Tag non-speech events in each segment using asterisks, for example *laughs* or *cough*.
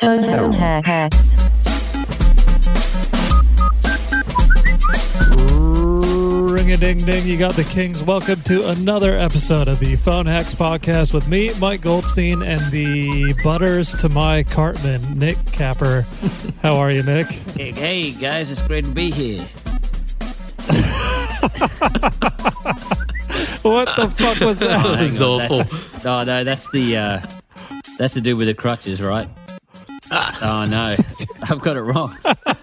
Phone hacks. Ring a ding ding, you got the Kings. Welcome to another episode of the Phone Hacks Podcast with me, Mike Goldstein, and the butters to my Cartman, Nick Capper. *laughs* How are you, Nick? Hey, hey, guys, it's great to be here. *laughs* What the fuck was that? *laughs* Oh, hang is on, awful. that's- Oh no, that's the uh, that's the dude with the crutches, right? *laughs* Oh no, *laughs* I've got it wrong.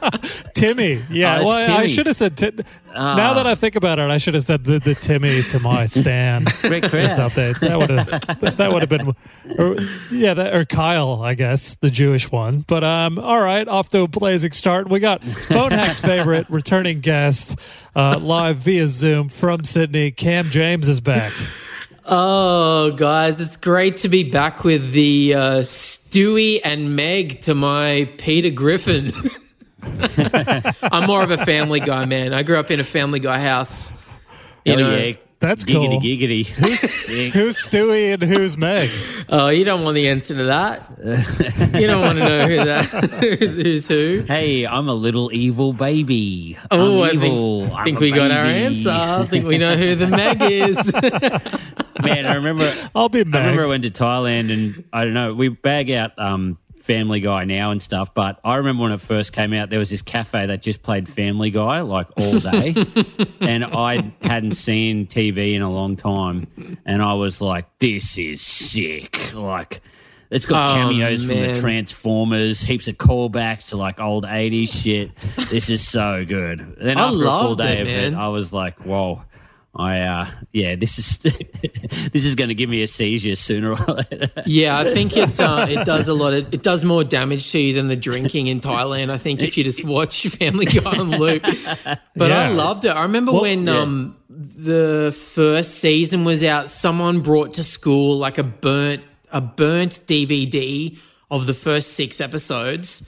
*laughs* Timmy. Yeah, Oh, it's well, I Timmy. should have said. Ti- now that I think about it, I should have said the, the Timmy to my Stan Great or something. That would have that, that would have been, or, yeah, that, or Kyle, I guess, the Jewish one. But um, all right, off to a blazing start. We got phone hacks favorite returning guest uh, live via Zoom from Sydney. Cam James is back. Oh, guys, it's great to be back with the uh, Stewie and Meg to my Peter Griffin. *laughs* I'm more of a family guy, man. I grew up in a family guy house. You Hell know, yeah, That's giggity cool. giggity. *laughs* Sick. Who's Stewie and who's Meg? oh, you don't want the answer to that. *laughs* you don't want to know who that *laughs* who's who. Hey, I'm a little evil baby. Oh, I'm I evil. think, I'm think a we got our answer. I think we know who the Meg is. Man, I remember. I'll be I remember I went to Thailand and I don't know, we bag out um, Family Guy now and stuff, but I remember when it first came out, there was this cafe that just played Family Guy like all day. *laughs* and I hadn't seen TV in a long time. And I was like, this is sick. Like, it's got Oh, cameos from the Transformers, heaps of callbacks to like old 80s shit. This is so good. Then I after a full day it, of it. I was like, whoa. I uh yeah, this is *laughs* this is going to give me a seizure sooner or later. Yeah, I think it uh, *laughs* it does a lot. Of, it does more damage to you than the drinking in Thailand. I think if you just watch *laughs* Family Guy on loop. But I loved it. I remember Well, when yeah. um, the first season was out. Someone brought to school like a burnt a burnt DVD of the first six episodes.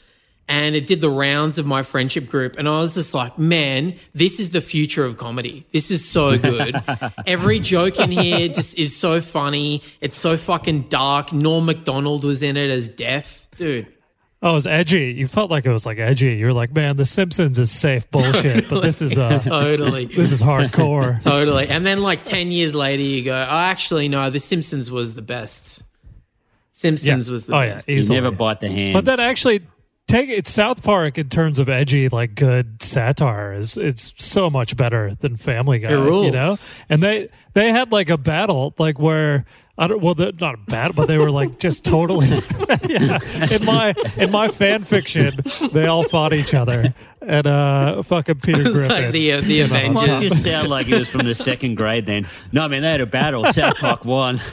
And it did the rounds of my friendship group. And I was just like, man, this is the future of comedy. This is so good. *laughs* Every joke in here just is so funny. It's so fucking dark. Norm MacDonald was in it as Death. Dude. Oh, it was edgy. You felt like it was like edgy. You were like, man, The Simpsons is safe bullshit, but this is uh, *laughs* Totally. this is hardcore. *laughs* totally. And then like 10 years later, you go, oh, actually, no, The Simpsons was the best. Simpsons Yeah. was the Oh, yeah. best. You Easily. never bite the hand. But that actually take it South Park in terms of edgy, like good satire is it's so much better than Family Guy. You know? And they they had like a battle like where I don't well they're not bad, but they were like just totally *laughs* yeah. In my in my fan fiction, they all fought each other. And uh fucking Peter It's Griffin. like the, uh, the came out on Avengers. top. Mike just sound like it was from the second grade then. No, I mean they had a battle. South Park won. *laughs*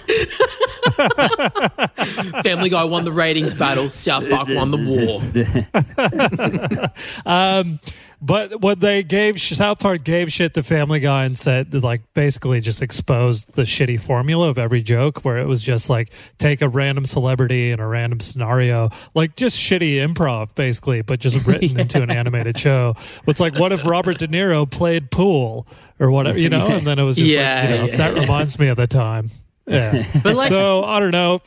Family Guy won the ratings battle. South Park won the war. *laughs* But when they gave South Park gave shit to Family Guy and said like basically just exposed the shitty formula of every joke, where it was just like take a random celebrity and a random scenario, like just shitty improv basically, but just *laughs* written into an animated show. It's like what if Robert De Niro played pool or whatever, you know? *laughs* And then it was just Yeah, like, you know, yeah. that reminds me of the time. *laughs* Yeah. But like, so I don't know.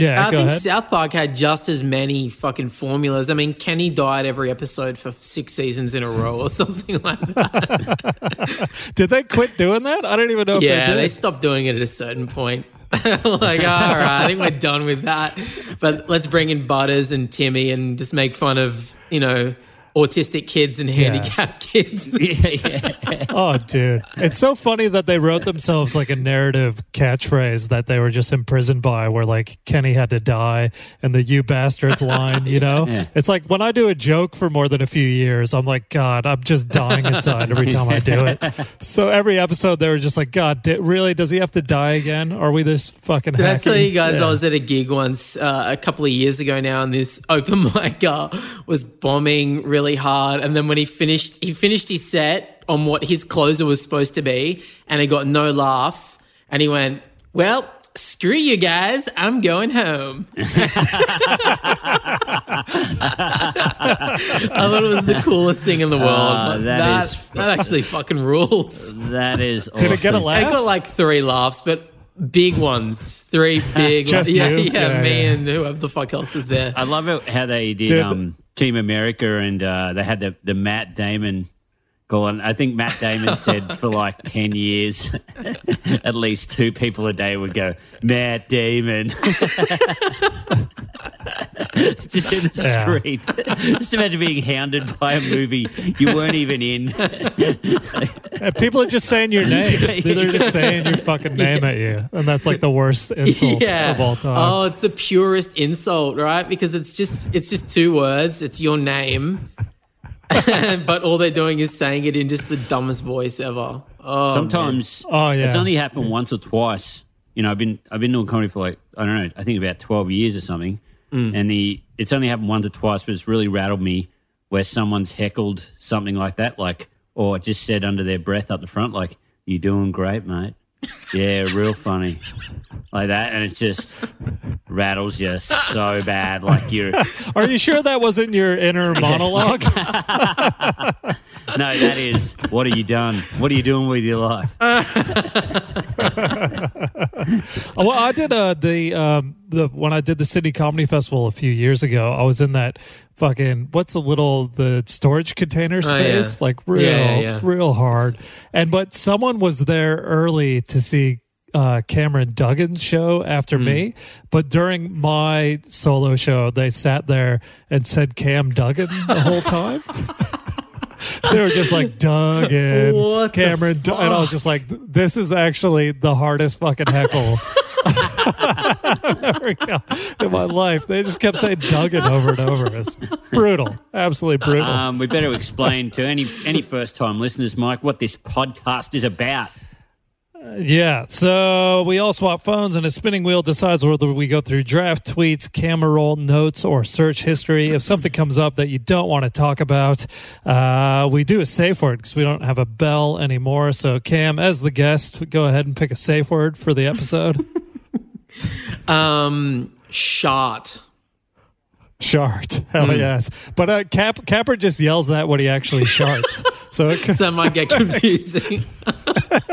Yeah, I think ahead. South Park had just as many fucking formulas. I mean, Kenny died every episode for six seasons in a row or *laughs* something like that. *laughs* Did they quit doing that? I don't even know if they did. yeah, they they stopped doing it at a certain point. *laughs* like, all right, I think we're done with that. But let's bring in Butters and Timmy and just make fun of, you know, autistic kids and handicapped *laughs* kids. *laughs* yeah, yeah. Oh, dude. It's so funny that they wrote themselves like a narrative catchphrase that they were just imprisoned by, where like Kenny had to die and the you bastards line, you *laughs* know? Yeah. It's like when I do a joke for more than a few years, I'm like, God, I'm just dying inside every time I do it. So every episode, they were just like, God, di- really? Does he have to die again? Are we this fucking Did I tell you guys Yeah. I was at a gig once uh, a couple of years ago now, and this open mic was bombing really hard. And then when he finished, he finished his set on what his closer was supposed to be, and he got no laughs. And he went, "Well, screw you guys, I'm going home." *laughs* I thought it was the coolest thing in the world. Ah, But that that, is that actually fucking rules. That is Did it get a awesome. I got like three laughs, but big ones. Three *laughs* big Just ones. Yeah, you? yeah, Yeah, me yeah. and whoever the fuck else is there. I love it how they did Dude. um, Team America and uh, they had the, the Matt Damon call. And I think Matt Damon said for like *laughs* 10 years, *laughs* at least two people a day would go, Matt Damon. *laughs* Just in the Yeah. street. Just imagine being hounded by a movie you weren't even in. And people are just saying your name. They're just saying your fucking name at you, and that's like the worst insult yeah. of all time. Oh, it's the purest insult, right? Because it's just it's just two words. It's your name. *laughs* but all they're doing is saying it in just the dumbest voice ever. Oh, Sometimes Oh, yeah. it's only happened once or twice. You know, I've been I've been doing comedy for like I don't know, I think about twelve years or something. Mm. And the it's only happened once or twice, but it's really rattled me where someone's heckled something like that, like or just said under their breath up the front, like, You doing great, mate. Yeah, real funny. Like that, and it just rattles you so bad. Like you're *laughs* Are you sure that wasn't your inner *laughs* monologue? *laughs* no, that is what are you done? What are you doing with your life? Well, I did uh, the um, the when I did the Sydney Comedy Festival a few years ago. I was in that fucking what's the little the storage container Oh, yeah. space, like real Yeah, yeah, real hard. And but someone was there early to see uh, Cameron Duggan's show after Hmm. me. But during my solo show, they sat there and said Cam Duggan the whole time. *laughs* they were just like Duggan, What Cameron, Dug- and I was just like, this is actually the hardest fucking heckle. I've ever got in my life. They just kept saying Duggan over and over. It's brutal. Absolutely brutal. Um, we better explain to any any first time listeners, Mike, what this podcast is about. Yeah. So we all swap phones, and a spinning wheel decides whether we go through draft tweets, camera roll notes, or search history. If something comes up that you don't want to talk about, uh, we do a safe word because we don't have a bell anymore. So, Cam, as the guest, go ahead and pick a safe word for the episode. *laughs* Um, shot. Shart. *laughs* Hell yes. But uh, Cap Capper just yells that when he actually *laughs* sharts. so it, So that might get *laughs* confusing.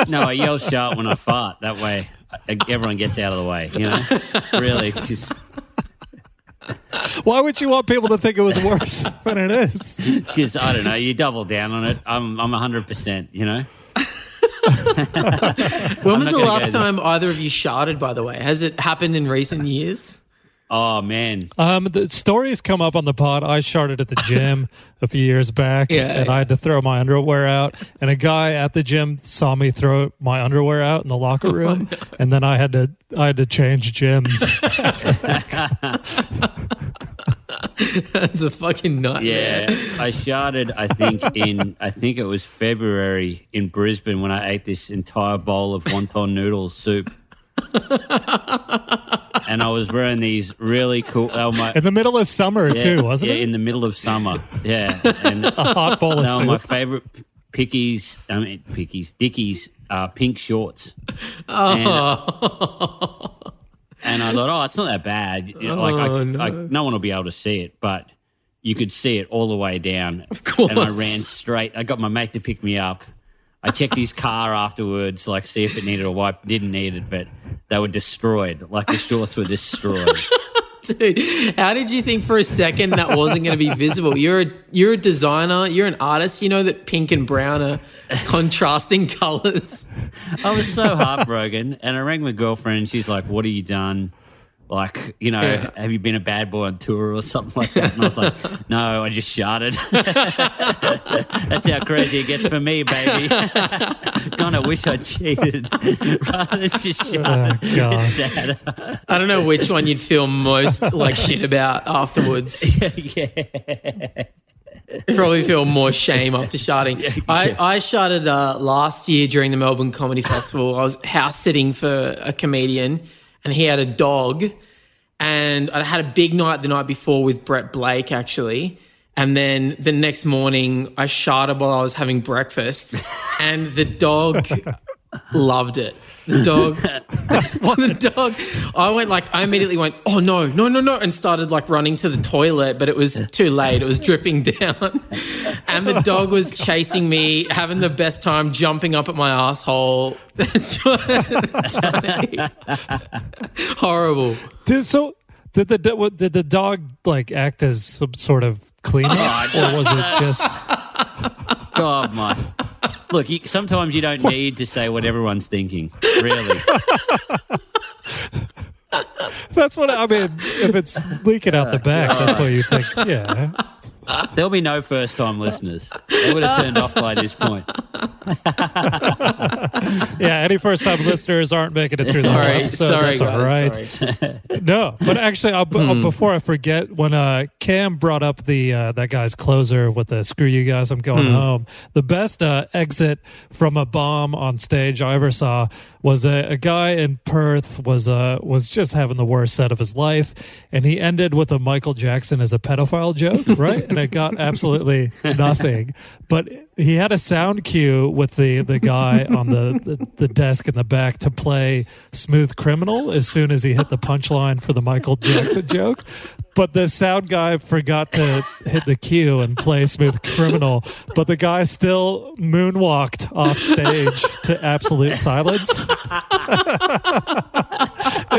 No, I yell sharp when I fart. That way, everyone gets out of the way. You know, really, just why would you want people to think it was worse than it is? because I don't know. You double down on it. I'm I'm hundred percent. You know, *laughs* When was the last time either of you sharted? By the way, has it happened in recent years? oh man, Um, the has come up on the pod. I sharted at the gym *laughs* a few years back, Yeah, and yeah. I had to throw my underwear out. And a guy at the gym saw me throw my underwear out in the locker room, and then I had to I had to change gyms. *laughs* *laughs* That's a fucking nightmare. yeah. I sharted. I think *laughs* in I think it was February in Brisbane when I ate this entire bowl of wonton noodle soup. And I was wearing these really cool. Oh my, in the middle of summer yeah, too, wasn't yeah, it? in the middle of summer. Yeah, and *laughs* a hot bowl of No, my favorite pickies, I mean pickies, Dickies, uh, pink shorts. Oh, And, and I thought, oh, it's not that bad. *laughs* You know, like I, Oh, no. I, no one will be able to see it, but you could see it all the way down. Of course. And I ran straight. I got my mate to pick me up. I checked his car afterwards, like see if it needed a wipe. Didn't need it, but they were destroyed. Like the shorts were destroyed. *laughs* dude, how did you think for a second that wasn't going to be visible? You're a you're a designer. You're an artist. You know that pink and brown are contrasting colors. I was so heartbroken, and I rang my girlfriend. She's like, "What have you done? Like, you know, Yeah. have you been a bad boy on tour or something like that?" And I was like, *laughs* "No, I just sharted." *laughs* That's how crazy it gets for me, baby. *laughs* kind of wish I cheated rather than just Oh. God. It's sad. I don't know which one you'd feel most like shit about afterwards. yeah. Probably feel more shame after sharding. I, I sharded uh, last year during the Melbourne Comedy Festival. I was house sitting for a comedian, and he had a dog. And I had a big night the night before with Brett Blake, actually. And then the next morning, I sharded while I was having breakfast, *laughs* and the dog loved it. The dog, *laughs* the dog. I went like I immediately went, oh no, no, no, no, and started like running to the toilet, but it was too late. It was dripping *laughs* down, and the dog was chasing me, having the best time, jumping up at my asshole. *laughs* Horrible. Did, so did the did the dog like act as some sort of cleaner, oh, or was it just? God, my. Look, you, sometimes you don't need to say what everyone's thinking. Really. That's what I mean. If it's leaking out the uh, back, that's what you think. Yeah. There'll be no first time listeners. They would have turned off by this point. *laughs* Yeah. Any first time listeners aren't making it through the whole Sorry, episode. sorry, that's all right. guys. Sorry. *laughs* No, but actually, I'll, uh, Hmm. before I forget, when uh, Cam brought up the uh, that guy's closer with the "screw you guys, I'm going Hmm. home," the best uh, exit from a bomb on stage I ever saw was a, a guy in Perth was uh, was just having the worst set of his life, and he ended with a Michael Jackson as a pedophile joke, *laughs* right? and it got absolutely nothing, but he had a sound cue with the the guy on the, the the desk in the back to play "Smooth Criminal" as soon as he hit the punchline for the Michael Jackson joke. But the sound guy forgot to hit the cue and play Smooth Criminal. But the guy still moonwalked off stage to absolute silence. *laughs* it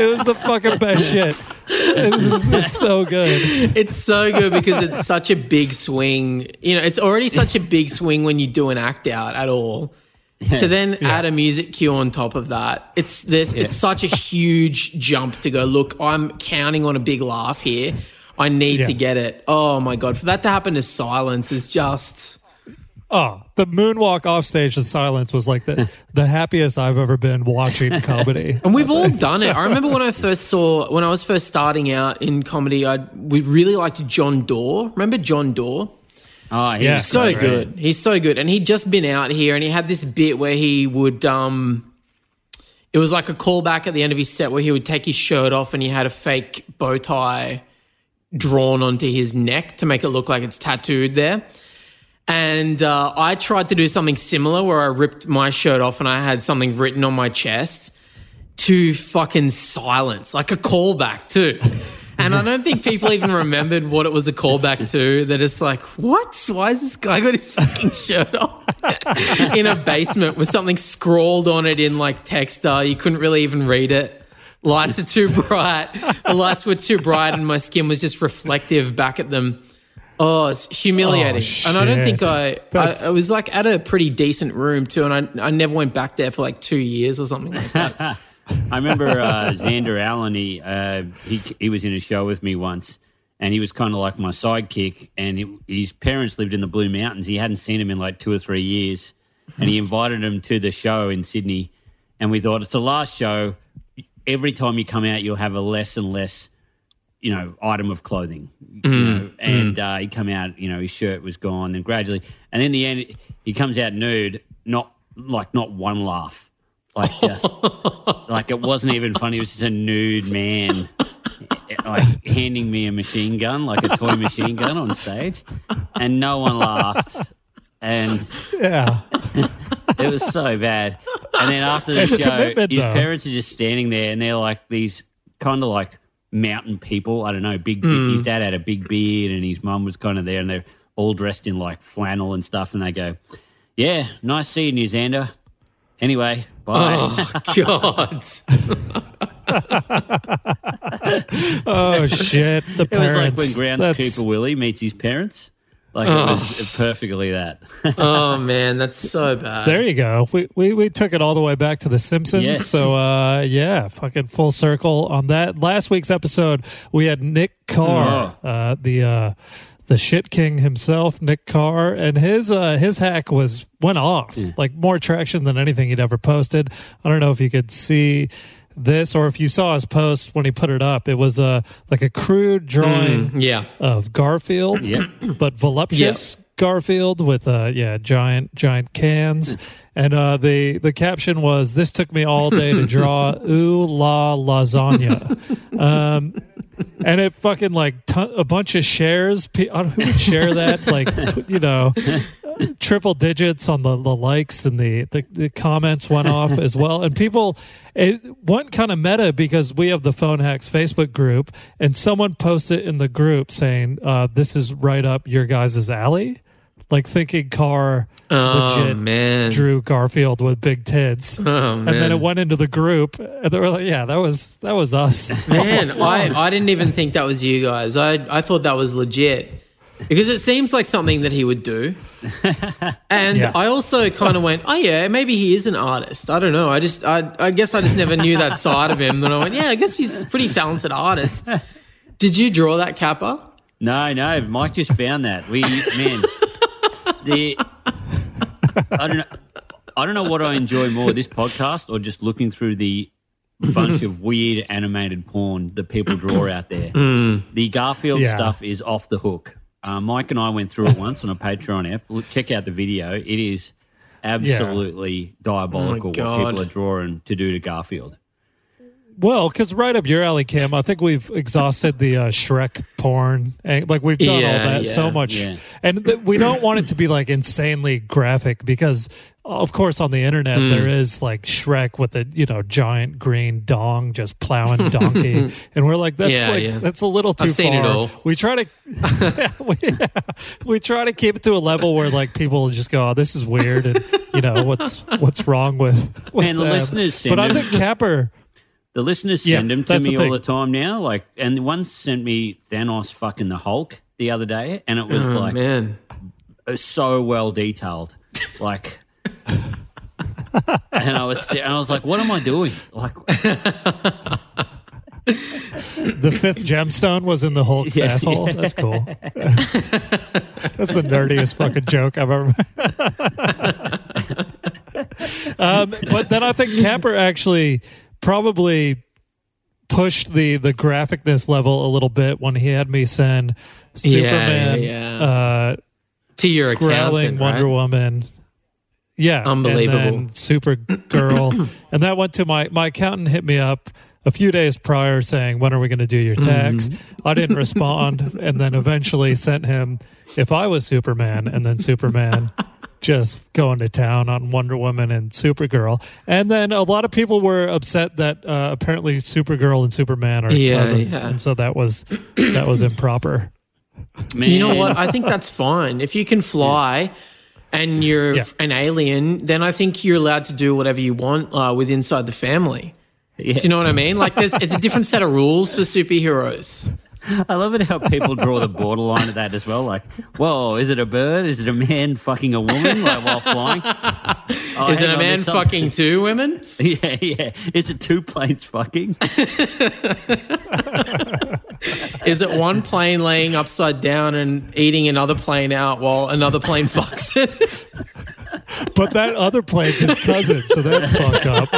was the fucking best shit. This is so good. It's so good because it's such a big swing. You know, it's already such a big swing when you do an act out at all. To then add a music cue on top of that, it's this. It's such a huge jump to go. Look, I'm counting on a big laugh here. I need Yeah. to get it. Oh my god, for that to happen to silence is just. Oh, the moonwalk off stage to silence was like the, *laughs* the happiest I've ever been watching comedy. *laughs* And we've all done it. I remember when I first saw when I was first starting out in comedy, I we really liked Jon Dore. Remember Jon Dore? Oh, he's Yeah. so great. good. He's so good. And he'd just been out here and he had this bit where he would um it was like a callback at the end of his set where he would take his shirt off and he had a fake bow tie drawn onto his neck to make it look like it's tattooed there. And uh, I tried to do something similar where I ripped my shirt off and I had something written on my chest to fucking silence, like a callback too. And I don't think people even remembered what it was a callback to. They're just like, what? Why is this guy got his fucking shirt off *laughs* in a basement with something scrawled on it in like texta? Uh, you couldn't really even read it. Lights are too bright. The lights were too bright, and my skin was just reflective back at them. Oh, it's humiliating. Oh, and I don't think. I, I. I was like at a pretty decent room too, and I, I never went back there for like two years or something like that. *laughs* I remember uh, Xander Allen. He, uh, he he was in a show with me once, and he was kind of like my sidekick. And he, his parents lived in the Blue Mountains. He hadn't seen him in like two or three years, and he invited him to the show in Sydney. And we thought it's the last show. Every time you come out, you'll have a less and less, you know, item of clothing. You know? And uh, he come out, you know, his shirt was gone, and gradually, and in the end, he comes out nude. Not like not one laugh, like just like it wasn't even funny. It was just a nude man, like handing me a machine gun, like a toy machine gun on stage, and no one laughed. And Yeah. *laughs* it was so bad. And then after the It's show, his though. parents are just standing there, and they're like these kind of like mountain people. I don't know. Big. His mm. dad had a big beard, and his mum was kind of there, and they're all dressed in like flannel and stuff. And they go, "Yeah, nice seeing you, Xander. Anyway, bye." Oh God! *laughs* Oh shit. The it was parents. like when That's- Groundskeeper Willie meets his parents. Like it was perfectly that. *laughs* Oh man, that's so bad. There you go. We, we we took it all the way back to the Simpsons. Yes. So uh yeah, fucking full circle on that. Last week's episode we had Nick Carr, uh the uh the shit king himself, Nick Carr, and his uh his hack was went off. Like more traction than anything he'd ever posted. I don't know if you could see this or if you saw his post when he put it up. It was uh like a crude drawing yeah. of Garfield, Yep. *clears throat* but voluptuous Garfield with uh yeah giant giant cans, and uh the the caption was this took me all day to draw *laughs* ooh la lasagna, *laughs* um, and it fucking like ton a bunch of shares. Pe- don't- Who would share that? *laughs* Like tw- you know. triple digits on the, the likes and the, the, the comments went off as well. And people, it went kind of meta because we have the Phone Hacks Facebook group, and someone posted in the group saying, uh, "This is right up your guys' alley." Like thinking Carr Oh, legit man. Drew Garfield with big tits, Oh, and then it went into the group, and they were like, "Yeah, that was that was us." *laughs* Man, *laughs* I, I didn't even think that was you guys. I I thought that was legit because it seems like something that he would do. *laughs* And Yeah. I also kind of went, oh yeah, maybe he is an artist. I don't know. I just I I guess I just never knew that side of him. Then I went, yeah, I guess he's a pretty talented artist. Did you draw that Capper? No, no, Mike just found that. We man, the I don't know. I don't know what I enjoy more, this podcast or just looking through the bunch of weird animated porn that people draw out there. *clears throat* The Garfield Yeah. stuff is off the hook. Uh, Mike and I went through it once on a Patreon app. Look, Check out the video. It is absolutely diabolical what people are drawing to do to Garfield. Well, because right up your alley, Kim. I think we've exhausted the uh, Shrek porn, and like we've done all that yeah, so much, yeah. and th- we don't want it to be like insanely graphic because, of course, on the internet Hmm. there is like Shrek with a you know giant green dong just plowing donkey, *laughs* and we're like that's Yeah, like yeah. that's a little too I've seen it all. We try to *laughs* *laughs* we, we try to keep it to a level where like people just go, oh, this is weird, and you know what's what's wrong with, with And the listeners But I think Capper. The listeners Yeah, send them to that's the me all the time now. Like, and one sent me Thanos fucking the Hulk the other day, and it was Oh, like man. was so well detailed. Like, *laughs* and I was and I was like, what am I doing? Like, *laughs* The fifth gemstone was in the Hulk's Yeah, asshole. *laughs* That's cool. That's the nerdiest fucking joke I've ever. um, but then I think Capper actually probably pushed the the graphicness level a little bit when he had me send Superman, yeah. Uh, To your growling Wonder right? Woman. Yeah, Unbelievable. And Supergirl, *clears throat* and that went to my my accountant. Hit me up a few days prior saying, "When are we going to do your tax?" Mm-hmm. I didn't respond, and then eventually sent him if I was Superman, and then Superman. *laughs* Just going to town on Wonder Woman and Supergirl, and then a lot of people were upset that uh, apparently Supergirl and Superman are Yeah, cousins, yeah. and so that was *clears throat* that was improper. man, You know what? I think that's fine. If you can fly and you're Yeah. an alien, then I think you're allowed to do whatever you want uh, with inside the family. Yeah. Do you know what I mean? Like, there's it's a different set of rules for superheroes. I love it how people draw the borderline of that as well. Like, whoa, is it a bird? Is it a man fucking a woman like, while flying? *laughs* Oh, Is it a on, man there's some- fucking two women? *laughs* Yeah, yeah. Is it two planes fucking? *laughs* Is it one plane laying upside down and eating another plane out while another plane fucks it? But that other plane's his cousin, so that's fucked up.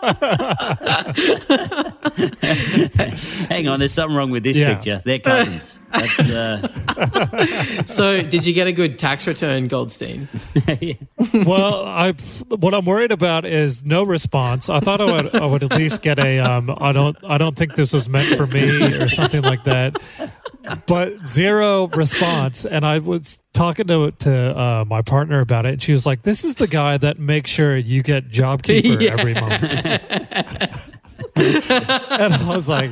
*laughs* Hang on, there's something wrong with this Yeah. picture. They're cousins. That's uh, *laughs* so, did you get a good tax return, Goldstein? *laughs* well, I what I'm worried about is no response. I thought I would I would at least get a um I don't I don't think this was meant for me or something like that. But zero response, and I was talking to to uh, my partner about it, and she was like, "This is the guy that makes sure you get JobKeeper *laughs* Yeah. every month." and I was like,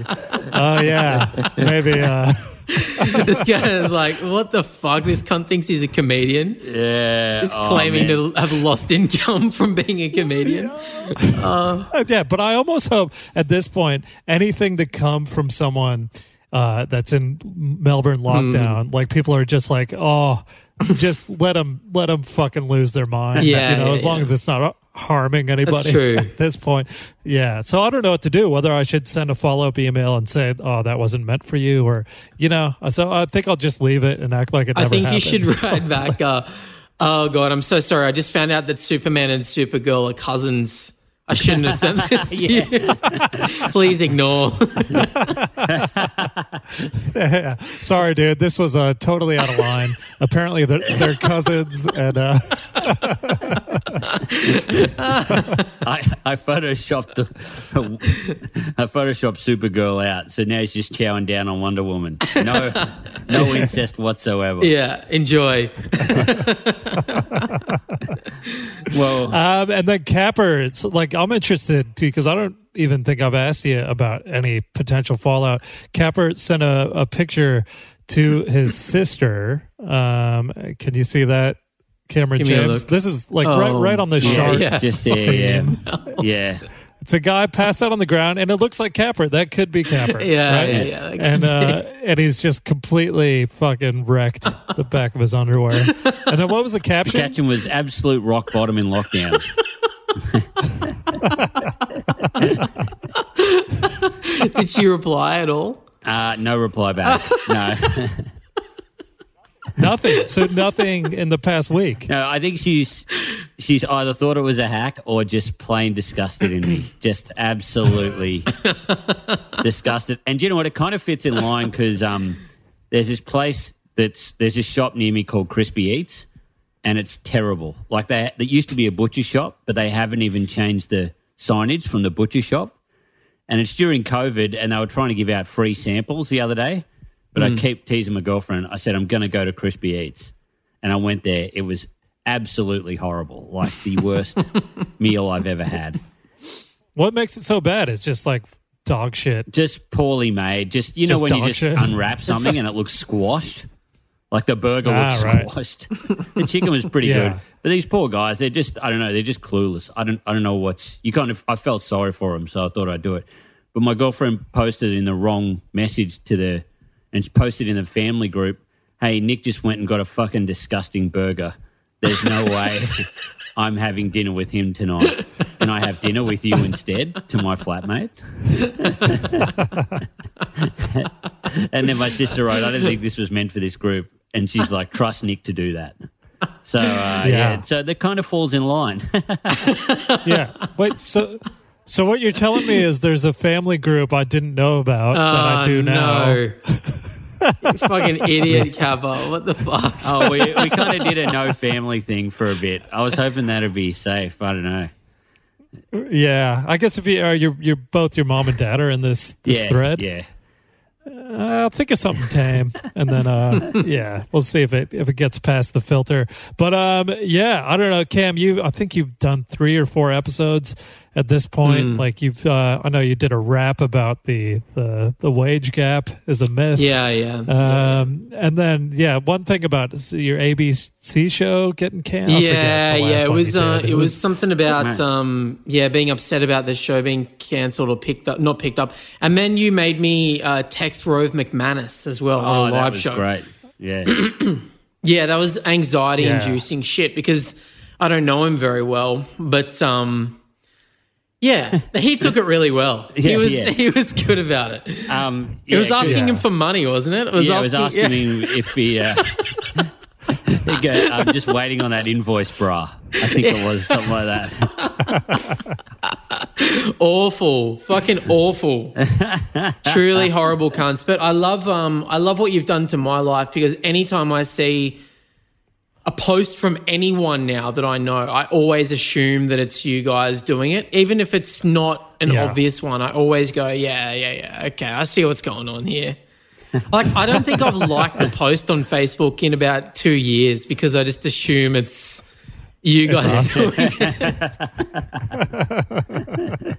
"Oh yeah, maybe." Uh, *laughs* this guy is like, what the fuck? This cunt thinks he's a comedian. yeah. He's oh, claiming man. to have lost income *laughs* from being a comedian. yeah, but I almost hope at this point anything to come from someone uh, that's in Melbourne lockdown, like people are just like, oh, just let them let them fucking lose their mind. Yeah, you know, yeah, as long yeah. as it's not harming anybody. true. *laughs* At this point, yeah. So I don't know what to do. Whether I should send a follow up email and say, oh, that wasn't meant for you, or you know. So I think I'll just leave it and act like it. I think you should write back. Uh, oh god, I'm so sorry. I just found out that Superman and Supergirl are cousins. I shouldn't have sent this to you. *laughs* Please ignore. *laughs* Sorry, dude. This was uh, totally out of line. Apparently, they're, they're cousins, and uh, *laughs* I, I photoshopped the, I photoshopped Supergirl out, so now he's just chowing down on Wonder Woman. No, no incest whatsoever. Yeah, enjoy. Well, Um, and then Capper, it's like I'm interested because I don't even think I've asked you about any potential fallout. Capper sent a, a picture to his sister. Um, can you see that, Cameron Give James? This is like Oh, right right on the yeah, shark. yeah. *laughs* just yeah, yeah, *laughs* yeah. It's a guy passed out on the ground, and it looks like Capper. That could be Capper. *laughs* Yeah, right? yeah, yeah, that And uh, and he's just completely fucking wrecked the back of his underwear. And then what was the caption? The caption? caption was absolute rock bottom in lockdown. *laughs* Did she reply at all? Uh, no reply back. *laughs* No, *laughs* nothing. So nothing in the past week. no. I think she's she's either thought it was a hack or just plain disgusted in me. *clears throat* Just absolutely disgusted. And you know what? It kind of fits in line because um, there's this place that's there's this shop near me called Crispy Eats, and it's terrible. Like they it used to be a butcher shop, but they haven't even changed the signage from the butcher shop. And it's during COVID, and they were trying to give out free samples the other day. But I hmm. keep teasing my girlfriend. I said I'm going to go to Crispy Eats, and I went there. It was absolutely horrible, like the worst *laughs* meal I've ever had. What makes it so bad? It's just like dog shit. Just poorly made. Just you know Just when you just shit. unwrap *laughs* something and it looks squashed. Like the burger Ah, looks *laughs* right. squashed. the chicken was pretty Yeah. good, but these poor guys, they're just I don't know, they're just clueless. I don't I don't know what's you kind of I felt sorry for them, so I thought I'd do it. But my girlfriend posted in the wrong message to the and she posted in the family group, "Hey, Nick just went and got a fucking disgusting burger. There's no *laughs* way I'm having dinner with him tonight. Can I have dinner with you instead?" To my flatmate. *laughs* and then my sister wrote, "I don't think this was meant for this group," and she's like, "Trust Nick to do that." So uh, yeah. Yeah. so that kind of falls in line. *laughs* Yeah. Wait. So. So what you're telling me is there's a family group I didn't know about that I do now. No. you fucking idiot, Capper. What the fuck? *laughs* oh, we we kind of did a no family thing for a bit. I was hoping that'd be safe. I don't know. Yeah, I guess if you are, you're you're both your mom and dad are in this this yeah, thread. yeah. Uh, I'll think of something tame, and then uh, *laughs* yeah, we'll see if it if it gets past the filter. But um, yeah, I don't know, Cam. You, I think you've done three or four episodes at this point. Hmm. Like you've, uh, I know you did a rap about the the the wage gap is a myth. Yeah, yeah. Um, and then yeah, one thing about your ABC show getting canned. I yeah, yeah. It was uh, did. it was something about Right. um yeah being upset about the show being cancelled or picked up, not picked up. And then you made me uh, text Rove McManus as well Oh, on a that live was show. great. Yeah. *clears throat* Yeah, that was anxiety Yeah. inducing shit because I don't know him very well, but um. Yeah, *laughs* he took it really well. he was yeah. *laughs* he was good about it. Um, It was asking Yeah. him for money, wasn't it? It was yeah, I was asking yeah. him if he. Uh, *laughs* go, I'm just waiting on that invoice, brah. I think it was something like that. awful, fucking awful, truly horrible cunts. But I love, um, I love what you've done to my life because anytime I see a post from anyone now that I know, I always assume that it's you guys doing it, even if it's not an Yeah. obvious one. I always go, yeah, yeah, yeah, okay, I see what's going on here. Like, I don't think I've liked the post on Facebook in about two years because I just assume it's you guys doing it. *laughs*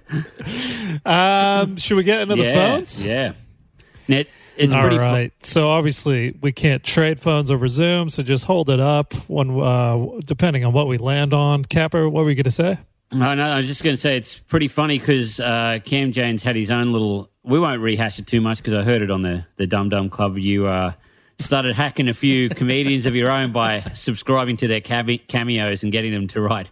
Um, should we get into the yeah, phones? yeah. Net, it's All pretty. fu- right. so obviously we can't trade phones over Zoom, so just hold it up when uh, depending on what we land on. Capper, what were you going to say? No, no, I was just going to say it's pretty funny because uh, Cam James had his own little. We won't rehash it too much because I heard it on the the Dum Dum Club. You uh, started hacking a few *laughs* comedians of your own by subscribing to their cameos and getting them to write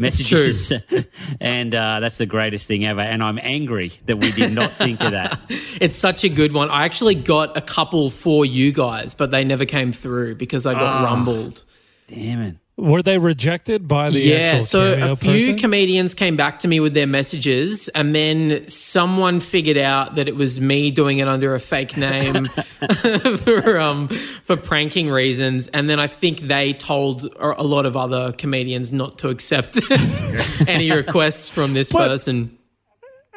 messages, *laughs* and uh, that's the greatest thing ever. And I'm angry that we did not think of that. *laughs* It's such a good one. I actually got a couple for you guys, but they never came through because I got rumbled. Damn it! Were they rejected by the yeah, so a few person? comedians came back to me with their messages, and then someone figured out that it was me doing it under a fake name *laughs* for um for pranking reasons, and then I think they told a lot of other comedians not to accept *laughs* any requests from this But- person.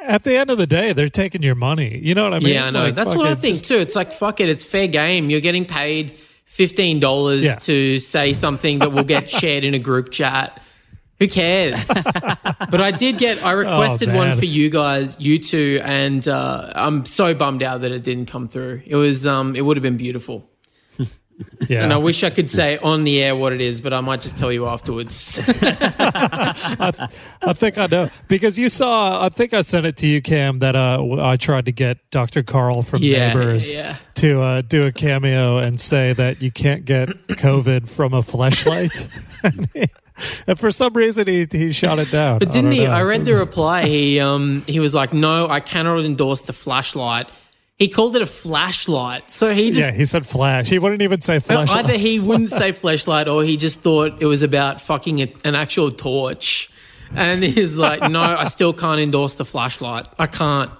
At the end of the day, they're taking your money. You know what I mean? Yeah, I know. Like, That's what I think too. It's like fuck it, it's fair game. You're getting paid fifteen dollars Yeah. to say something that will get *laughs* shared in a group chat. Who cares? but I did get. I *laughs* requested one Oh, man. for you guys, you two, and uh, I'm so bummed out that it didn't come through. It was. Um, it would have been beautiful, Yeah. and I wish I could say on the air what it is, but I might just tell you afterwards. *laughs* I think I know because you saw. I think I sent it to you, Cam. That uh, I tried to get Dr. Karl from Yeah, Neighbors yeah. to uh, do a cameo and say that you can't get COVID from a flashlight. *laughs* and, for some reason, he he shot it down. But didn't don't he? know. I read the reply. He um he was like, "No, I cannot endorse the flashlight." He called it a flashlight, so he just Yeah, he said flash. He wouldn't even say flashlight. Either he *laughs* wouldn't say flashlight or he just thought it was about fucking a, an actual torch. And he's like, no, I still can't endorse the flashlight. I can't.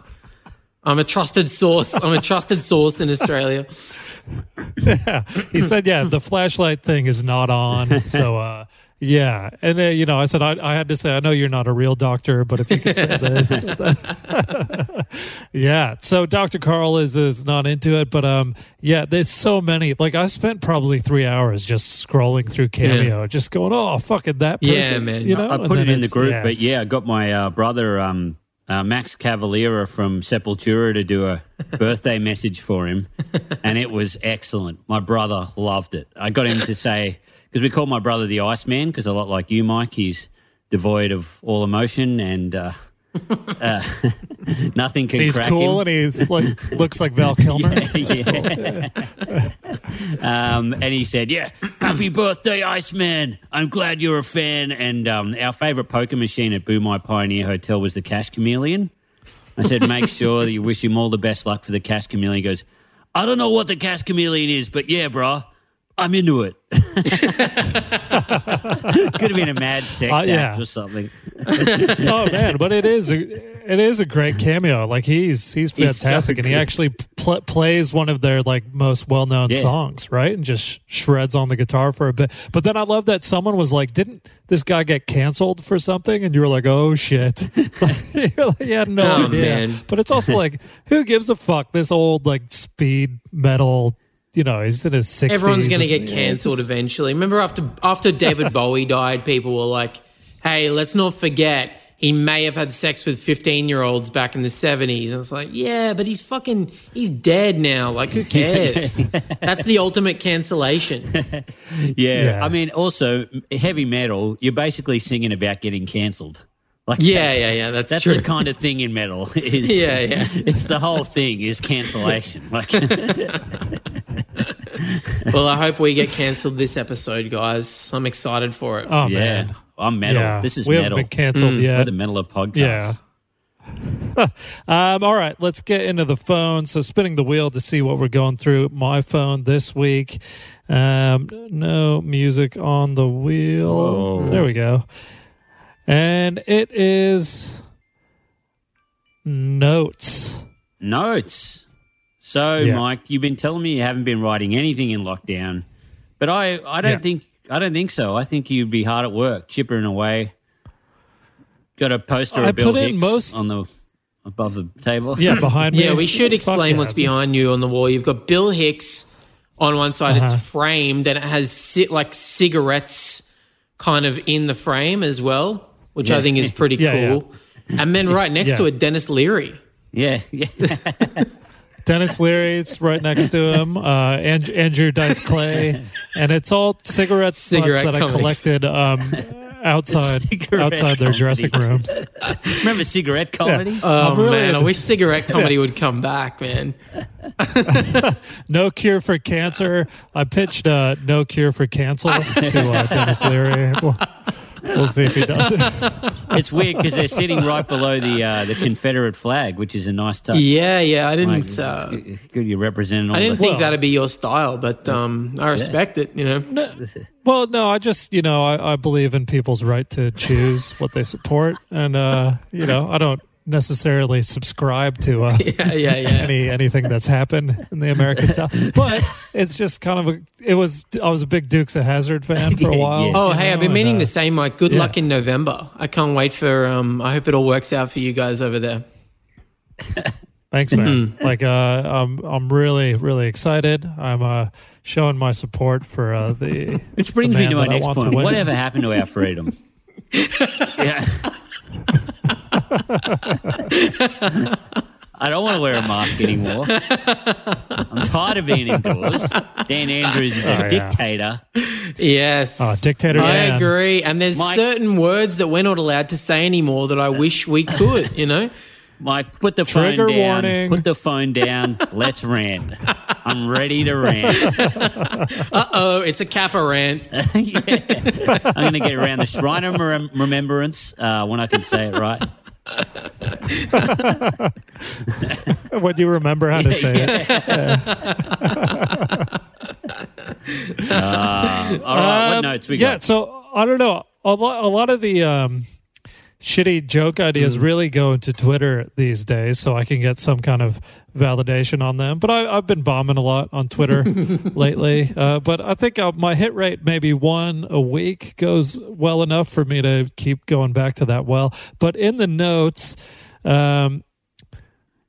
I'm a trusted source. I'm a trusted source in Australia. he said, "Yeah, the flashlight thing is not on." So, uh, yeah, and uh, you know, I said I, I had to say, I know you're not a real doctor, but if you could say *laughs* this, *laughs* yeah. So, Doctor Karl is is not into it, but um, yeah, there's so many. Like, I spent probably three hours just scrolling through Cameo, just going, "Oh, fucking that person." Yeah, man. You know, I And put it in the group, yeah. but yeah, I got my uh, brother um, uh, Max Cavalera from Sepultura to do a *laughs* birthday message for him, and it was excellent. My brother loved it. I got him to say because we call my brother the Iceman because a lot like you, Mike, he's devoid of all emotion and uh, uh, *laughs* nothing can he's crack cool him. and he's like *laughs* looks like Val Kilmer. *laughs* Yeah. um, and he said, "Yeah, *clears throat* happy birthday, Iceman! I'm glad you're a fan." And um, our favorite poker machine at Boomai Pioneer Hotel was the Cash Chameleon. I said, "Make sure that you wish him all the best luck for the Cash Chameleon." He goes, "I don't know what the Cash Chameleon is, but yeah, bro, I'm into it." *laughs* Could have been a mad sex Uh, act yeah. or something. *laughs* oh man, but it is a, it is a great cameo. Like he's he's He's so fantastic, and he actually pl- plays one of their like most well known Yeah. songs, right? And just shreds on the guitar for a bit. But then I love that someone was like, "Didn't this guy get canceled for something?" And you were like, "Oh shit!" *laughs* You're like, "You had no Oh, idea." man. But it's also like, who gives a fuck? This old like speed metal. You know, he's in his sixties. Everyone's going to get cancelled eventually. Remember after after David *laughs* Bowie died, people were like, "Hey, let's not forget he may have had sex with 15-year-olds back in the 70s." And it's like, "Yeah, but he's fucking he's dead now. Like who *laughs* cares?" That's the ultimate cancellation. *laughs* Yeah. Yeah. I mean, also heavy metal. You're basically singing about getting cancelled. Like Yeah, that's- yeah, yeah, that's that's true. the kind of thing in metal. *laughs* Is Yeah, yeah. It's the whole thing is cancellation. Like, *laughs* *laughs* Well, I hope we get cancelled this episode, guys. I'm excited for it. Oh yeah, man, I'm metal. yeah. This is we metal. haven't been canceled We're the metal of podcasts. Yeah. um, all right, let's get into the phone. So, spinning the wheel to see what we're going through. My phone this week. Um, no music on the wheel. Whoa. There we go. And it is notes. Notes. So, Yeah. Mike, you've been telling me you haven't been writing anything in lockdown, but I, I don't Yeah. think I don't think so. I think you'd be hard at work, chippering away. Got a poster I of Bill put in Hicks most- on the above the table. Yeah, behind *laughs* me. Yeah, we should Fuck explain yeah. what's behind you on the wall. You've got Bill Hicks on one side. Uh-huh. It's framed and it has like cigarettes kind of in the frame as well, which I think is *laughs* pretty Yeah, cool. And then right next Yeah. to it, Denis Leary. yeah, yeah. *laughs* Denis Leary's right next to him. *laughs* Uh, and, Andrew Dice Clay, and it's all cigarette butts Cigarette that comics. I collected um, outside outside their comedy. dressing rooms. Remember cigarette comedy? Oh I'm really man, I wish cigarette comedy would come back, man. No cure for cancer. I pitched uh, no cure for cancer to uh, Denis Leary. Well, we'll see if he does it. *laughs* It's weird because they're sitting right below the uh, the Confederate flag, which is a nice touch. Yeah, yeah. I didn't. it's Uh, good, good you representing all I didn't the, think Well- that'd be your style, but um, I respect it. You know. Well, no, I just you know I, I believe in people's right to choose what they support, and uh, you know I don't necessarily subscribe to uh, *laughs* Yeah, yeah, yeah. *laughs* any anything that's happened in the American *laughs* South, but it's just kind of a. It was I was a big Dukes of Hazzard fan for a while. yeah. Oh, you hey, I've been meaning and, to uh, say, Mike, good yeah. luck in November. I can't wait for. Um, I hope it all works out for you guys over there. Thanks, man. like, uh, I'm I'm really really excited. I'm uh showing my support for uh, the. Which brings the me to my next want to point. Whatever happened to our freedom? yeah. I don't want to wear a mask anymore. I'm tired of being indoors. Dan Andrews is a Oh, yeah. dictator. Yes. Oh, dictator I Dan. agree. And there's Mike- certain words that we're not allowed to say anymore that I wish we could, you know? Mike, put the Trigger phone down. warning. Put the phone down. Let's rant. I'm ready to rant. *laughs* Uh oh, it's a Capper rant. *laughs* Yeah. I'm going to get around the Shrine of Remembrance uh, when I can say it right. *laughs* What do you remember how to say it? Uh, all right, what Um, notes we yeah, got? so I don't know. A lot, a lot of the um, shitty joke ideas Hmm. really go into Twitter these days, so I can get some kind of validation on them. But I, I've been bombing a lot on Twitter *laughs* lately. Uh, but I think uh, my hit rate, maybe one a week, goes well enough for me to keep going back to that well. But in the notes, um,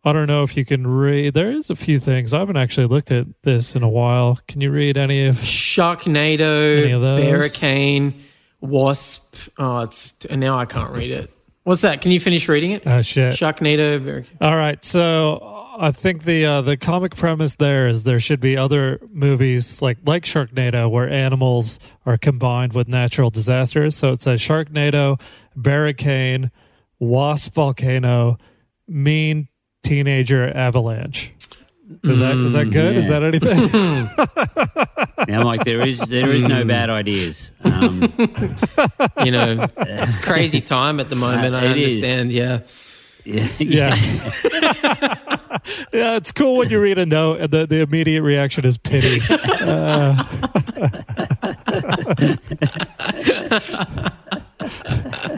I don't know if you can read. There is a few things. I haven't actually looked at this in a while. Can you read any of? Any Sharknado, of those? Barricane, Wasp. Oh, it's and now I can't read it. What's that? Can you finish reading it? Oh shit! Sharknado, Barricane. All right, so I think the uh, the comic premise there is there should be other movies like like Sharknado where animals are combined with natural disasters. So it says Sharknado, Barricane, Wasp Volcano, Mean Teenager Avalanche. Is that is that good? Is that anything? *laughs* Now, Mike, there is there is no bad ideas. Um, *laughs* You know, it's *laughs* crazy time at the moment. I It is. understand. Yeah. Yeah, yeah. *laughs* *laughs* yeah, it's cool when you read a note and the, the immediate reaction is pity. *laughs* Uh,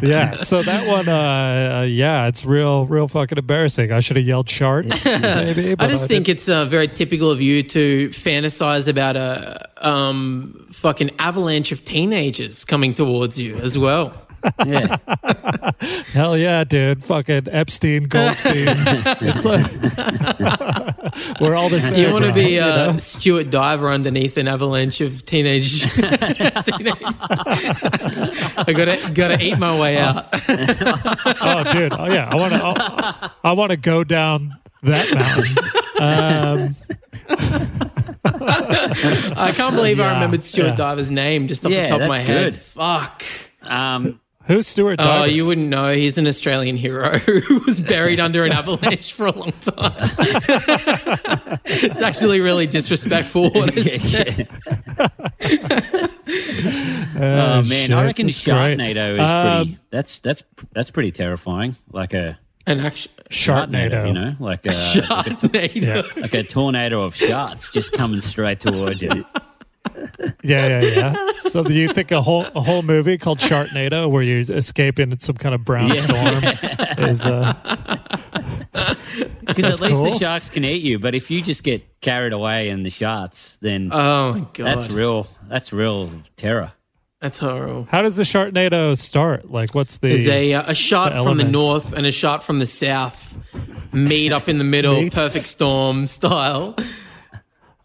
yeah, so that one, uh, uh, yeah, it's real, real fucking embarrassing. I should have yelled "shart," maybe. I but just think it's uh, very typical of you to fantasize about a um, fucking avalanche of teenagers coming towards you as well. Yeah. *laughs* hell yeah, dude, fucking Epstein, Goldstein. *laughs* it's like *laughs* we're all the same. You want to bro, be you uh, know? Stuart Diver underneath an avalanche of teenage teenagers. I gotta gotta eat my way out. oh, dude, oh yeah, I want to. I, I want to go down that mountain. Um, I can't believe I remembered Stuart yeah. Diver's name just off Yeah, the top of my head. good. Fuck. Um, who's Stuart? Oh, you wouldn't know. He's an Australian hero *laughs* who was buried under an avalanche for a long time. *laughs* it's actually really disrespectful. What I *laughs* said. oh man, shit, I reckon that's great. Sharknado is Um, pretty. That's that's that's pretty terrifying. Like a An action Sharknado. you know, like a, like a like a tornado of sharks just coming straight towards you. Yeah, yeah, yeah. So do you think a whole a whole movie called Sharknado, where you're escaping some kind of brown Yeah. storm, is uh, *laughs* Because at least cool. the sharks can eat you, but if you just get carried away in the sharks, then Oh my god, that's real. That's real terror. That's horrible. how does the Sharknado start? Like, what's the? There's a uh, a shot the from the north and a shot from the south. Meet up in the middle, perfect storm style.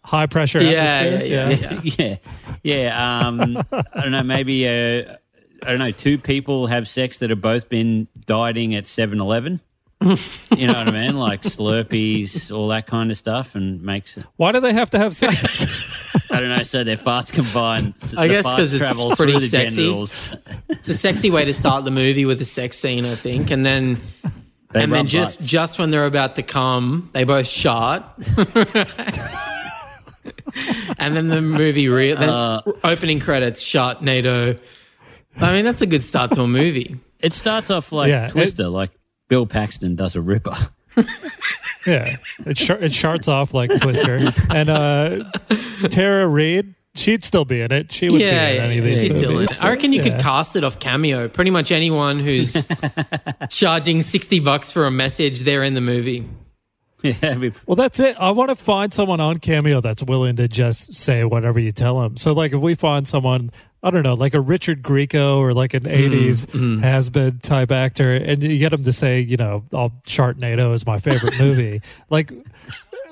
High pressure Yeah, atmosphere. yeah, yeah. *laughs* yeah, yeah. Um, I don't know. Maybe uh, I don't know. Two people have sex that have both been dieting at 7-Eleven. *laughs* you know what I mean? Like Slurpees, all that kind of stuff, and makes Why do they have to have sex? I don't know. So their farts combine. *laughs* I guess because it's travel pretty the sexy. genitals. It's a sexy way to start the movie with a sex scene, I think, and then They and then just butts. just when they're about to come, they both shot. *laughs* and then the movie re- then Uh. opening credits Shartnado I mean, that's a good start to a movie. *laughs* It starts off like Yeah, it- Twister, like Bill Paxton does a ripper. *laughs* Yeah, it sh- it charts off like Twister, and uh, Tara Reid, she'd still be in it. She would yeah, be in yeah, any of these she's still in it. I reckon you yeah. could cast it off Cameo. Pretty much anyone who's charging sixty bucks for a message, they're in the movie. *laughs* yeah, Well, that's it. I want to find someone on Cameo that's willing to just say whatever you tell them. So, like, if we find someone, I don't know, like a Richard Grieco or like an 80s has been type actor, and you get him to say, you know, I'll Sharknado is my favorite movie. *laughs* like,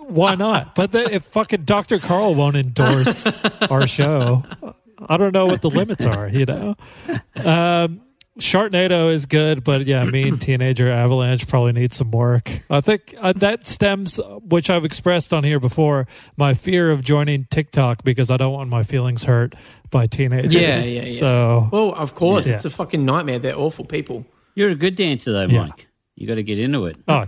why not? But then if fucking Dr. Karl won't endorse *laughs* our show, I don't know what the limits are, you know? Um, Sharknado is good, but yeah, Mean *clears throat* Teenager Avalanche probably needs some work. I think uh, that stems, which I've expressed on here before, my fear of joining TikTok because I don't want my feelings hurt by teenagers. Yeah, yeah, yeah. So Well, of course, Yeah. it's a fucking nightmare. They're awful people. You're a good dancer, though, Yeah. Mike. You got to get into it. oh,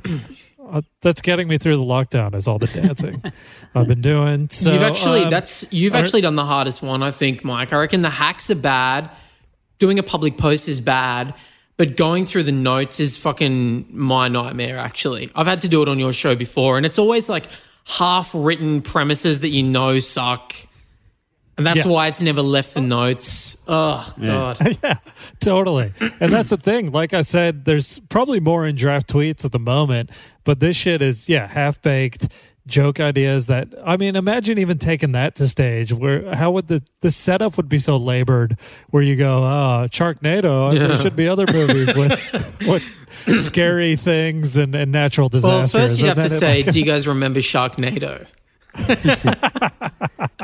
uh, that's getting me through the lockdown is all the dancing *laughs* I've been doing. So you've actually um, that's you've actually done the hardest one, I think, Mike. I reckon the hacks are bad. Doing a public post is bad, but going through the notes is fucking my nightmare. Actually, I've had to do it on your show before, and it's always like half-written premises that you know suck, and that's Yeah. why it's never left the notes. Oh god, *laughs* yeah, totally. And that's the thing. Like I said, there's probably more in draft tweets at the moment, but this shit is yeah half baked joke ideas. That I mean, imagine even taking that to stage. Where how would the the setup would be so labored? Where you go, oh, Sharknado. There should be other movies *laughs* with with scary things and, and natural disasters. well, first you And have to it, say, like- do you guys remember Sharknado? *laughs*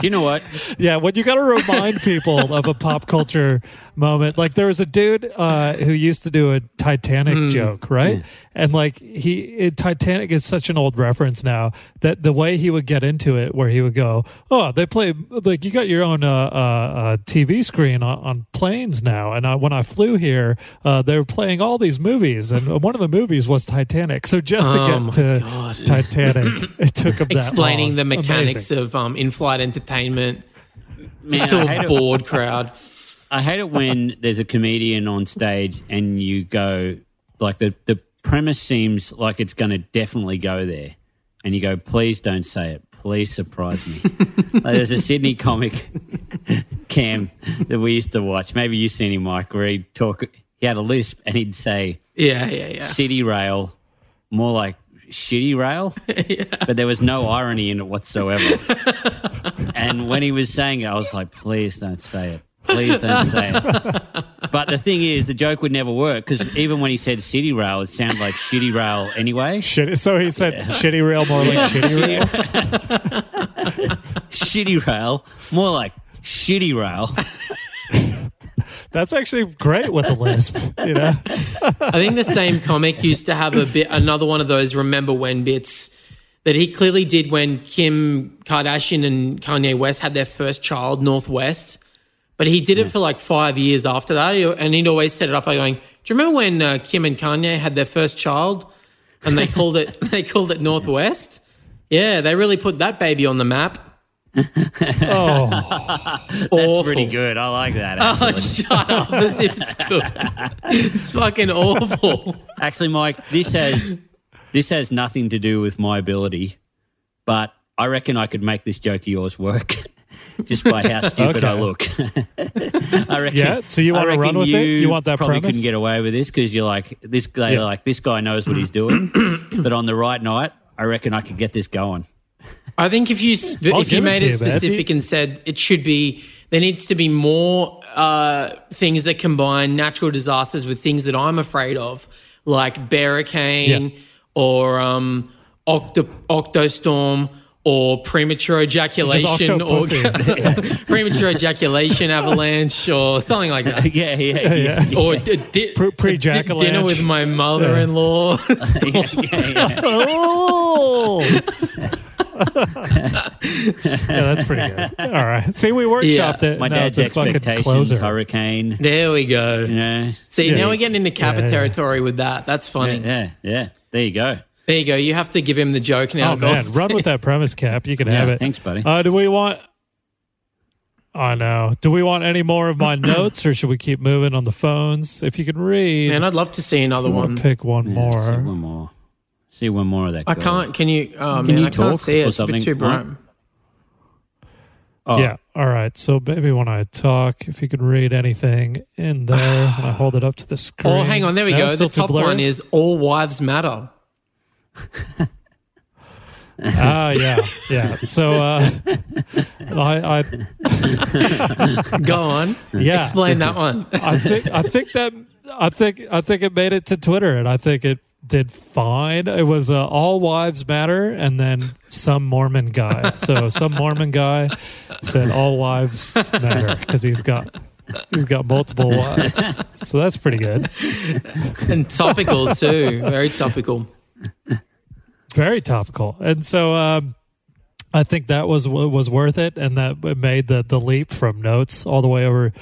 Do you know what? Yeah, when you got to remind people of a pop culture moment. Like there was a dude uh, who used to do a Titanic Hmm. joke, right? And like he, it, Titanic is such an old reference now that the way he would get into it, where he would go, "Oh, they play like you got your own uh, uh, uh, TV screen on, on planes now." And I, when I flew here, uh, they were playing all these movies, and one of the movies was Titanic. So just to Oh get to God. *laughs* Titanic, it took him that Explaining long. the mechanics Amazing. of um, in-flight entertainment Man, to I a bored crowd. I hate it when there's a comedian on stage and you go, like, the, the premise seems like it's going to definitely go there. And you go, please don't say it. Please surprise me. *laughs* like, there's a Sydney comic, *laughs* Cam, that we used to watch. Maybe you've seen him, Mike, where he'd talk, he had a lisp and he'd say, Yeah, yeah, yeah. city rail, more like shitty rail, *laughs* yeah. but there was no irony in it whatsoever. and when he was saying it, I was like, please don't say it. Please don't say it. But the thing is, the joke would never work because even when he said city rail, it sounded like shitty rail anyway. Shitty, so he said *laughs* shitty rail more like shitty rail. shitty rail, more like shitty rail. That's actually great with a lisp, you know. I think the same comic used to have a bit another one of those remember when bits that he clearly did when Kim Kardashian and Kanye West had their first child, Northwest. But he did it for like five years after that, and he'd always set it up by going, "Do you remember when uh, Kim and Kanye had their first child, and they called it *laughs* they called it Northwest? Yeah, they really put that baby on the map. *laughs* Oh, *laughs* That's Awful. pretty good. I like that. Oh, shut up! As if it's good. It's fucking awful. Actually, Mike, this has this has nothing to do with my ability, but I reckon I could make this joke of yours work just by how *laughs* stupid I look. *laughs* I reckon. Yeah, so you wanna run reckon with it? You want that Probably premise? couldn't get away with this because you're like this guy. Yeah. Like this guy knows what he's doing, *clears throat* but on the right night, I reckon I could get this going. I think if you sp- if you give it made to it you, man. specific and said it should be, there needs to be more uh, things that combine natural disasters with things that I'm afraid of, like Barricane Yeah. or um, octo- Octostorm or premature ejaculation or *laughs* premature ejaculation avalanche or something like that. *laughs* yeah, yeah, yeah. yeah. Or d- di- Pre- pre-jack di- dinner with my mother-in-law. *laughs* yeah, yeah, yeah. oh. yeah, that's pretty good. All right. See, we workshopped it. My Now dad's it's a fucking expectations, closer. hurricane. there we go. Yeah. know, See, Yeah. now we're getting into Capper Yeah, yeah. territory with that. That's funny. yeah, yeah. There you go. There you go. You have to give him the joke now. Oh man, Goldstein. run with that premise cap. You can Yeah, have it. thanks, buddy. Uh, do we want? I know. Do we want any more of my *clears throat* notes, or should we keep moving on the phones? If you can read, Man, I'd love to see another I'll one. pick one Yeah, See more. one more. See one more of that. I gold. can't. Can you? Oh Can man, you I talk can't see it. It's a bit something, too Mike? bright. Oh, Yeah. All right. So maybe when I talk, if you can read anything in there, when I hold it up to the screen. Oh, hang on. There we No, go. The still too top blurry? one is all wives matter. Ah, yeah, yeah. So, uh, I, I, Go on. yeah. Explain that one. I think I think that I think I think it made it to Twitter, and I think it did fine. It was uh, all wives matter, and then some Mormon guy. So some Mormon guy said all wives matter because he's got he's got multiple wives. So that's pretty good. and topical too. Very topical. Very topical, and so. um I think that was was worth it, and that made the the leap from notes all the way over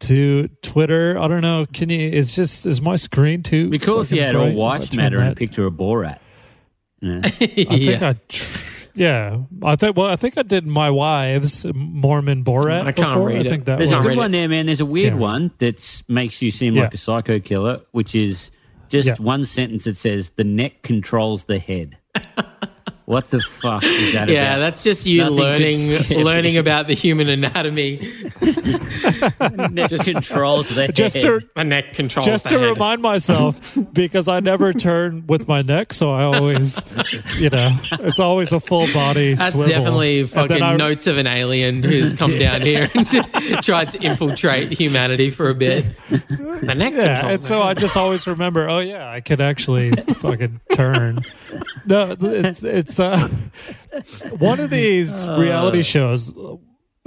to Twitter. I don't know. Can you? It's just is my screen too? It'd be cool if you fucking had all bright? wives Let's matter turn and a picture of Borat. Yeah. *laughs* *laughs* I think yeah. I, tr- yeah, I think. Well, I think I did my wives Mormon Borat. I can't before. read I it. think that There's was a good one there, man. There's a weird Can't one that makes you seem Yeah. like a psycho killer, which is just Yeah. one sentence that says the neck controls the head. *laughs* what the fuck is that about? Yeah, about? that's just you Nothing could learning me. learning about the human anatomy. *laughs* neck just controls the just head. to The neck controls just the to head. remind myself because I never turn with my neck, so I always, you know, it's always a full body. That's swivel. definitely fucking I- notes of an alien who's come *laughs* down here and *laughs* tried to infiltrate humanity for a bit. The neck Yeah, controls and the so I just always remember. Oh yeah, I could actually fucking turn. No, it's it's uh, *laughs* one of these reality shows.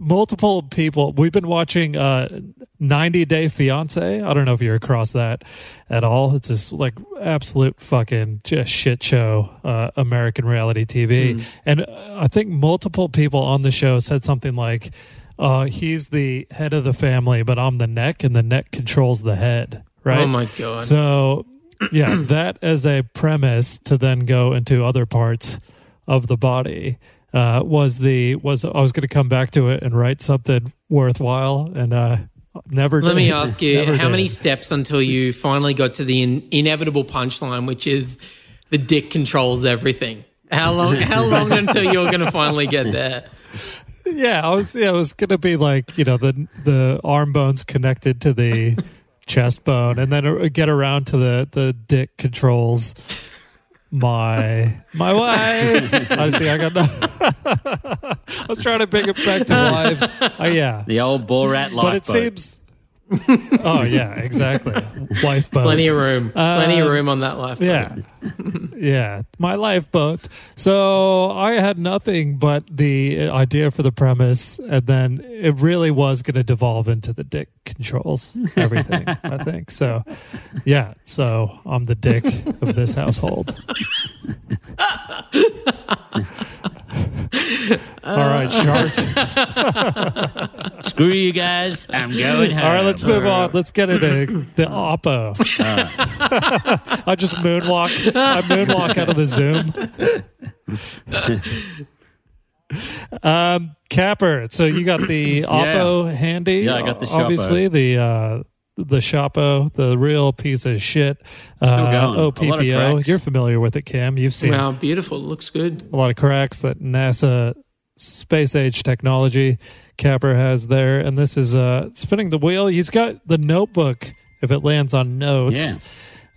Multiple people. We've been watching uh, 90 Day Fiance. I don't know if you're across that at all. It's just like absolute fucking just shit show, uh, American reality TV. And uh, I think multiple people on the show said something like, uh, "He's the head of the family, but I'm the neck, and the neck controls the head." Right? Oh my god. So, yeah, *clears throat* that as a premise to then go into other parts of the body uh, was the was I was going to come back to it and write something worthwhile, and uh, never. Let did. me ask *laughs* you, Never how many steps until you finally got to the in- inevitable punchline, which is the dick controls everything? How long? How *laughs* long until you're going to finally get there? Yeah, I was. Yeah, it was going to be like you know the the arm bones connected to the *laughs* chest bone, and then uh, get around to the the dick controls my my wife. *laughs* I see. I got. No, *laughs* I was trying to bring it back to *laughs* wives. Uh, yeah, The old Borat lifeboat. but it seems. *laughs* oh yeah, exactly. Lifeboat. Plenty of room. Uh, Plenty of room on that lifeboat. Yeah. yeah. My lifeboat. So I had nothing but the idea for the premise, and then it really was going to devolve into the dick controls everything, I think. So, yeah. So I'm the dick of this household. *laughs* *laughs* All right, Shart. *laughs* Screw you guys. I'm going home. All right, let's move on. Let's get into the Oppo. *laughs* I just moonwalk. I moonwalk out of the Zoom. um, Capper. So you got the Oppo handy. Yeah, I got the Shoppo. Obviously, the uh, the Shoppo, the real piece of shit. Uh, lot of You're familiar with it, Cam. You've seen Wow, beautiful. Looks good. a lot of cracks that NASA space age technology Capper has there. And this is uh, spinning the wheel. He's got the notebook if it lands on notes.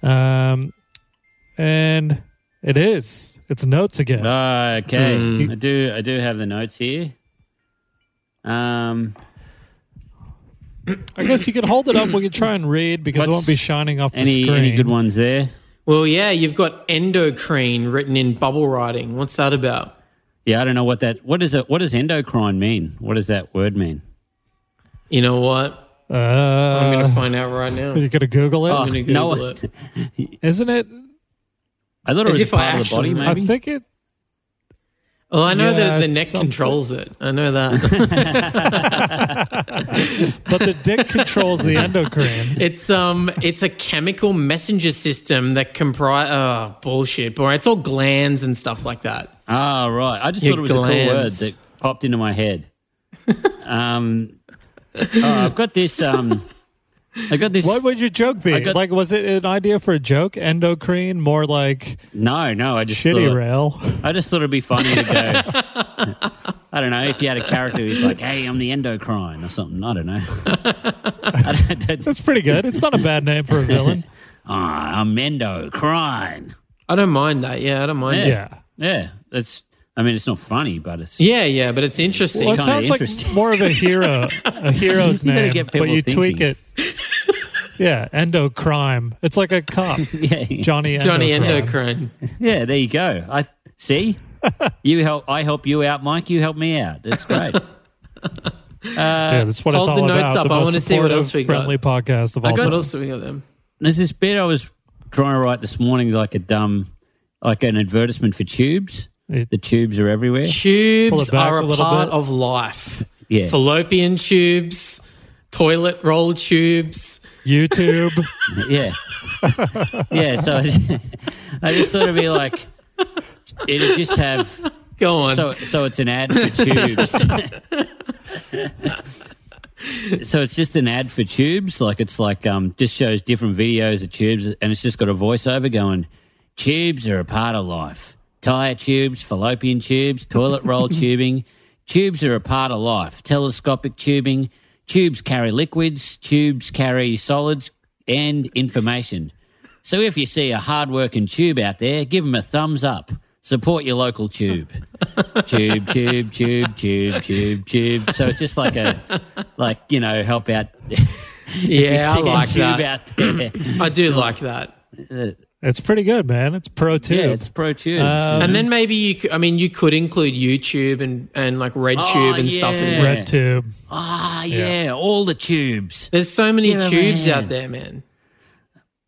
Yeah. Um, and it is. It's notes again. Uh, okay, Hmm. I do. I do have the notes here. Um, *clears throat* I guess you could hold it up. We could try and read because it won't be shining off the any screen. any good ones there? Well, yeah, you've got endocrine written in bubble writing. What's that about? Yeah, I don't know what that. What is it? What does endocrine mean? What does that word mean? You know what? Uh, I'm going to find out right now. you're going to Google it, Oh, I'm going to no. Google it. *laughs* not it? I thought it As was if I part of the actually- body. I think it. Well, I know Yeah, that the neck something. controls it. I know that. *laughs* But the dick controls the endocrine. it's um, it's a chemical messenger system that comprise. Oh, bullshit, boy! It's all glands and stuff like that. Ah, right. I just Your thought it was a cool word that popped into my head. um, *laughs* Oh, I've got this. Um, I got this. What would your joke be? Got- like, was it an idea for a joke? Endocrine, more like No, no. I just shitty thought, rail. I just thought it'd be funny to go. *laughs* I don't know if you had a character who's like, "Hey, I'm the endocrine" or something. I don't know. *laughs* I don't, That's pretty good. It's not a bad name for a villain. *laughs* Ah, I'm endocrine. I don't mind that. Yeah, I don't mind. Yeah. it. Yeah. Yeah, that's. I mean, it's not funny, but it's. Yeah, yeah, but it's interesting. Well, it kinda sounds like more of a hero, *laughs* a hero's You name, get but people you tweak it. Yeah, endocrime. It's like a cop, *laughs* Yeah, Johnny. Johnny Endocrine. Endocrine. yeah. There you go. I see. *laughs* you help. I help you out, Mike. You help me out. That's great. yeah, that's what it's hold all the notes about. up. The I most wanna see what else we got. friendly podcast of all got- time. What else do we got then? There's this bit I was trying to write this morning, like a dumb, like an advertisement for tubes. It- The tubes are everywhere. Tubes are a a, part bit. of life. Yeah. Fallopian tubes, toilet roll tubes. YouTube. *laughs* Yeah. yeah. So *laughs* I just thought it'd be like, it'd just have. Go on. So, so it's an ad for tubes. *laughs* so it's just an ad for tubes. Like it's like um, just shows different videos of tubes, and it's just got a voiceover going. Tubes are a part of life. Tire tubes, fallopian tubes, toilet roll *laughs* tubing. Tubes are a part of life. Telescopic tubing. Tubes carry liquids. Tubes carry solids and information. So if you see a hard-working tube out there, give them a thumbs up. Support your local tube. *laughs* tube, tube, tube, tube, tube, tube. So it's just like a, like you know, help out. *laughs* yeah, I like that. *clears throat* I do like that. Uh, It's pretty good, man. It's pro tube. yeah, it's pro tube. Um, And then maybe you could, I mean, you could include YouTube and, and like RedTube Oh, and stuff in yeah. there. Red tube. ah, yeah, all the tubes. There's so many Yeah, tubes man. out there, man.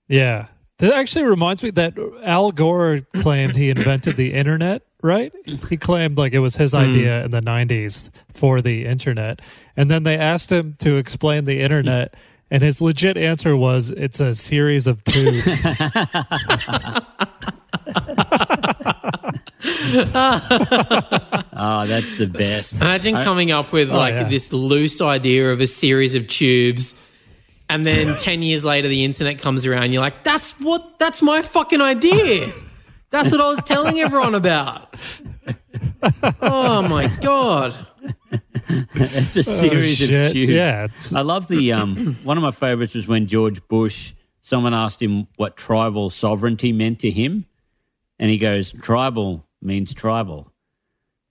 Yeah. That actually reminds me that Al Gore claimed he invented the internet, right? He claimed like it was his idea in the 90s for the internet. And then they asked him to explain the internet, and his legit answer was it's a series of tubes. *laughs* Oh, that's the best. Imagine coming up with oh, like yeah. this loose idea of a series of tubes, and then *laughs* 10 years later, the internet comes around. You're like, that's what, that's my fucking idea. That's what I was telling everyone about. *laughs* Oh my God. *laughs* It's a series Oh, of tubes. Yeah, I love the um. *clears throat* one of my favorites was when George Bush. Someone asked him what tribal sovereignty meant to him, and he goes, "Tribal means tribal,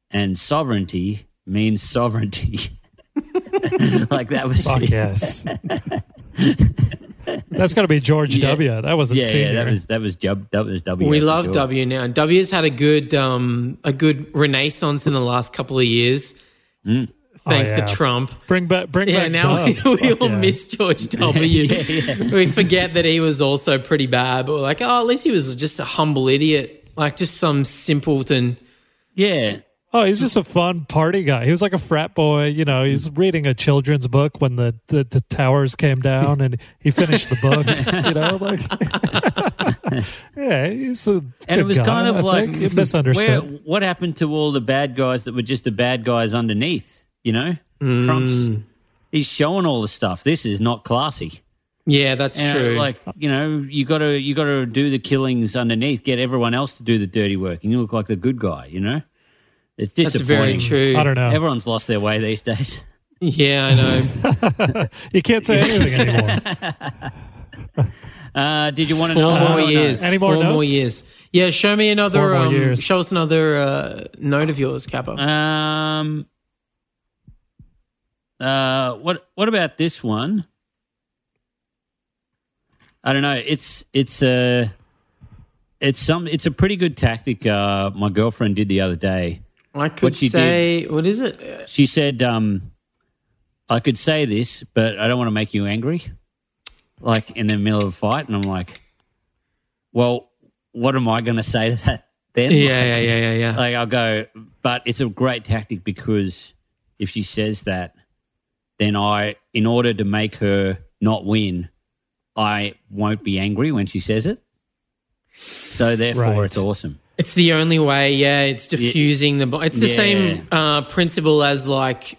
and sovereignty means sovereignty." *laughs* like that was Fuck yes. *laughs* That's got to be George Yeah. W. That wasn't yeah, senior. yeah. That was that was Jub, that was W. We love sure. W now. W's had a good, um, a good renaissance in the last couple of years, Mm. thanks Oh, yeah. to Trump. bring back, bring Yeah, back. now we, Dub. *laughs* we Fuck all yeah. miss George *laughs* W. We forget that he was also pretty bad, but we're like, oh, at least he was just a humble idiot, like just some simpleton. Yeah, Oh, he's just a fun party guy. He was like a frat boy. You know, he was reading a children's book when the, the, the towers came down and he finished the book. *laughs* you know, like, *laughs* yeah, he's a and good it was guy, kind of I like think. misunderstood. Where, what happened to all the bad guys that were just the bad guys underneath? You know, Trump's mm. he's showing all the stuff. This is not classy. Yeah, that's And, true. like you know, you got to you got to do the killings underneath. Get everyone else to do the dirty work, and you look like the good guy. You know, it's that's very true. I don't know. Everyone's lost their way these days. *laughs* Yeah, I know. *laughs* you can't say anything anymore. *laughs* Uh, did you want to Four know more or no? years. Any more Four more years. Yeah, show me another. Four more Um, years. show us another uh, note of yours, Capper. Um. Uh, what what about this one? I don't know. It's it's a it's some it's a pretty good tactic. Uh, my girlfriend did the other day. I could what she say, what is it? She said, um, "I could say this, but I don't want to make you angry." Like in the middle of a fight, and I'm like, "Well, what am I going to say to that then?" Yeah, Like- yeah, yeah, yeah, yeah. like I'll go, but it's a great tactic because if she says that, then I, in order to make her not win, I won't be angry when she says it. So therefore, Right. it's awesome. It's the only way. Yeah, it's diffusing the. It's the Yeah. same uh, principle as like,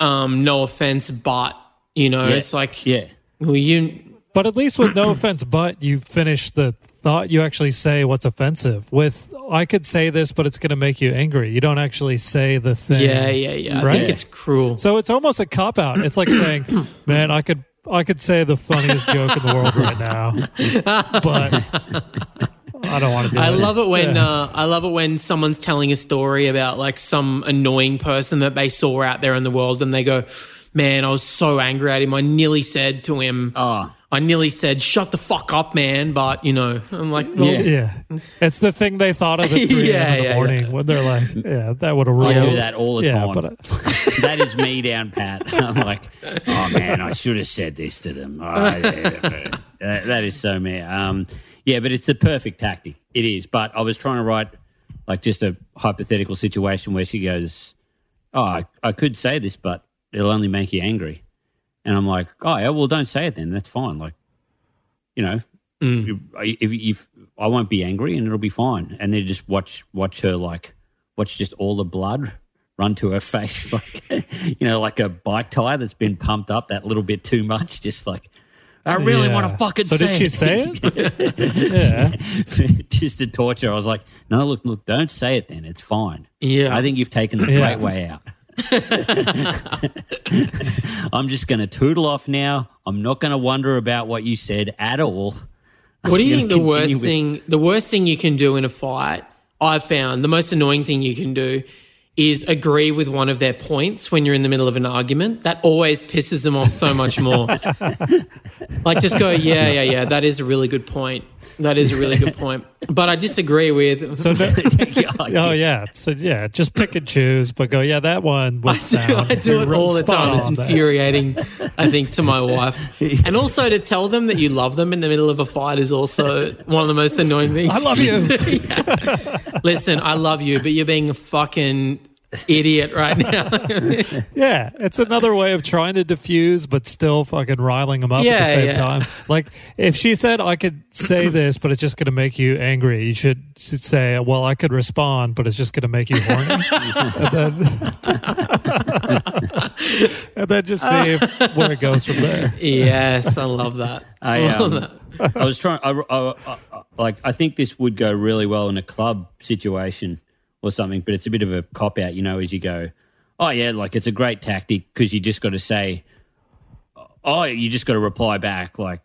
um, no offense, but You know, Yeah. it's like, Yeah. well, you. But at least with no *coughs* offense, but you finish the thought. You actually say what's offensive. With I could say this, but it's going to make you angry. You don't actually say the thing. Yeah, yeah, yeah. I Right? think it's cruel. So it's almost a cop out. It's like saying, *coughs* "Man, I could I could say the funniest joke in the world right now, *laughs* but I don't want to do I it." love it when Yeah. uh, I love it when someone's telling a story about like some annoying person that they saw out there in the world, and they go, "Man, I was so angry at him. I nearly said to him, Oh, I nearly said, shut the fuck up, man.' But you know, *laughs* I'm like, well, Yeah. Yeah, it's the thing they thought of at *laughs* three Yeah, in the yeah, morning when they're like, "Yeah, that would have ruled." I do that all the yeah, time. but uh, *laughs* that is me down pat. I'm like, oh man, I should have said this to them. Oh, yeah, that, that is so me. Um, yeah, but it's the perfect tactic. It is. But I was trying to write like just a hypothetical situation where she goes, "Oh, I, I could say this, but it'll only make you angry." And I'm like, "Oh yeah, well, don't say it then. That's fine. Like, you know, mm. you- if, if I won't be angry and it'll be fine." And then just watch watch her like watch just all the blood run to her *laughs* face, like *laughs* you know, like a bike tire that's been pumped up that little bit too much. Just like I really Yeah. want to fucking say it. So say did she it. say it? *laughs* yeah. *laughs* just to torture. I was like, no, look, look, don't say it then. It's fine. Yeah. I think you've taken the Yeah. great way out. *laughs* I'm just going to tootle off now. I'm not going to wonder about what you said at all. What do you think the worst with- thing? The worst thing you can do in a fight, I've found the most annoying thing you can do is agree with one of their points when you're in the middle of an argument. That always pisses them off so much more. *laughs* like just go, yeah, yeah, yeah. That is a really good point. That is a really good point. But I disagree with. *laughs* So Yeah, *laughs* oh yeah, so yeah, just pick and choose, but go. Yeah, that one I do, sound. I do it all the time. It's infuriating, I think, to my wife. And also to tell them that you love them in the middle of a fight is also one of the most annoying things. I love you. Yeah. Listen, I love you, but you're being fucking idiot right now. *laughs* Yeah, it's another way of trying to diffuse, but still fucking riling them up at the same yeah. time. Like if she said, "I could say *coughs* this, but it's just going to make you angry," you should, should say, "Well, I could respond, but it's just going to make you horny," *laughs* and then *laughs* and then just see if, where it goes from there. yes, I love that. I, love um, that. I was trying. I, I, I, I- like. I think this would go really well in a club situation or something, but it's a bit of a cop out, you know. As you go, oh yeah, like it's a great tactic because you just got to say, oh, you just got to reply back like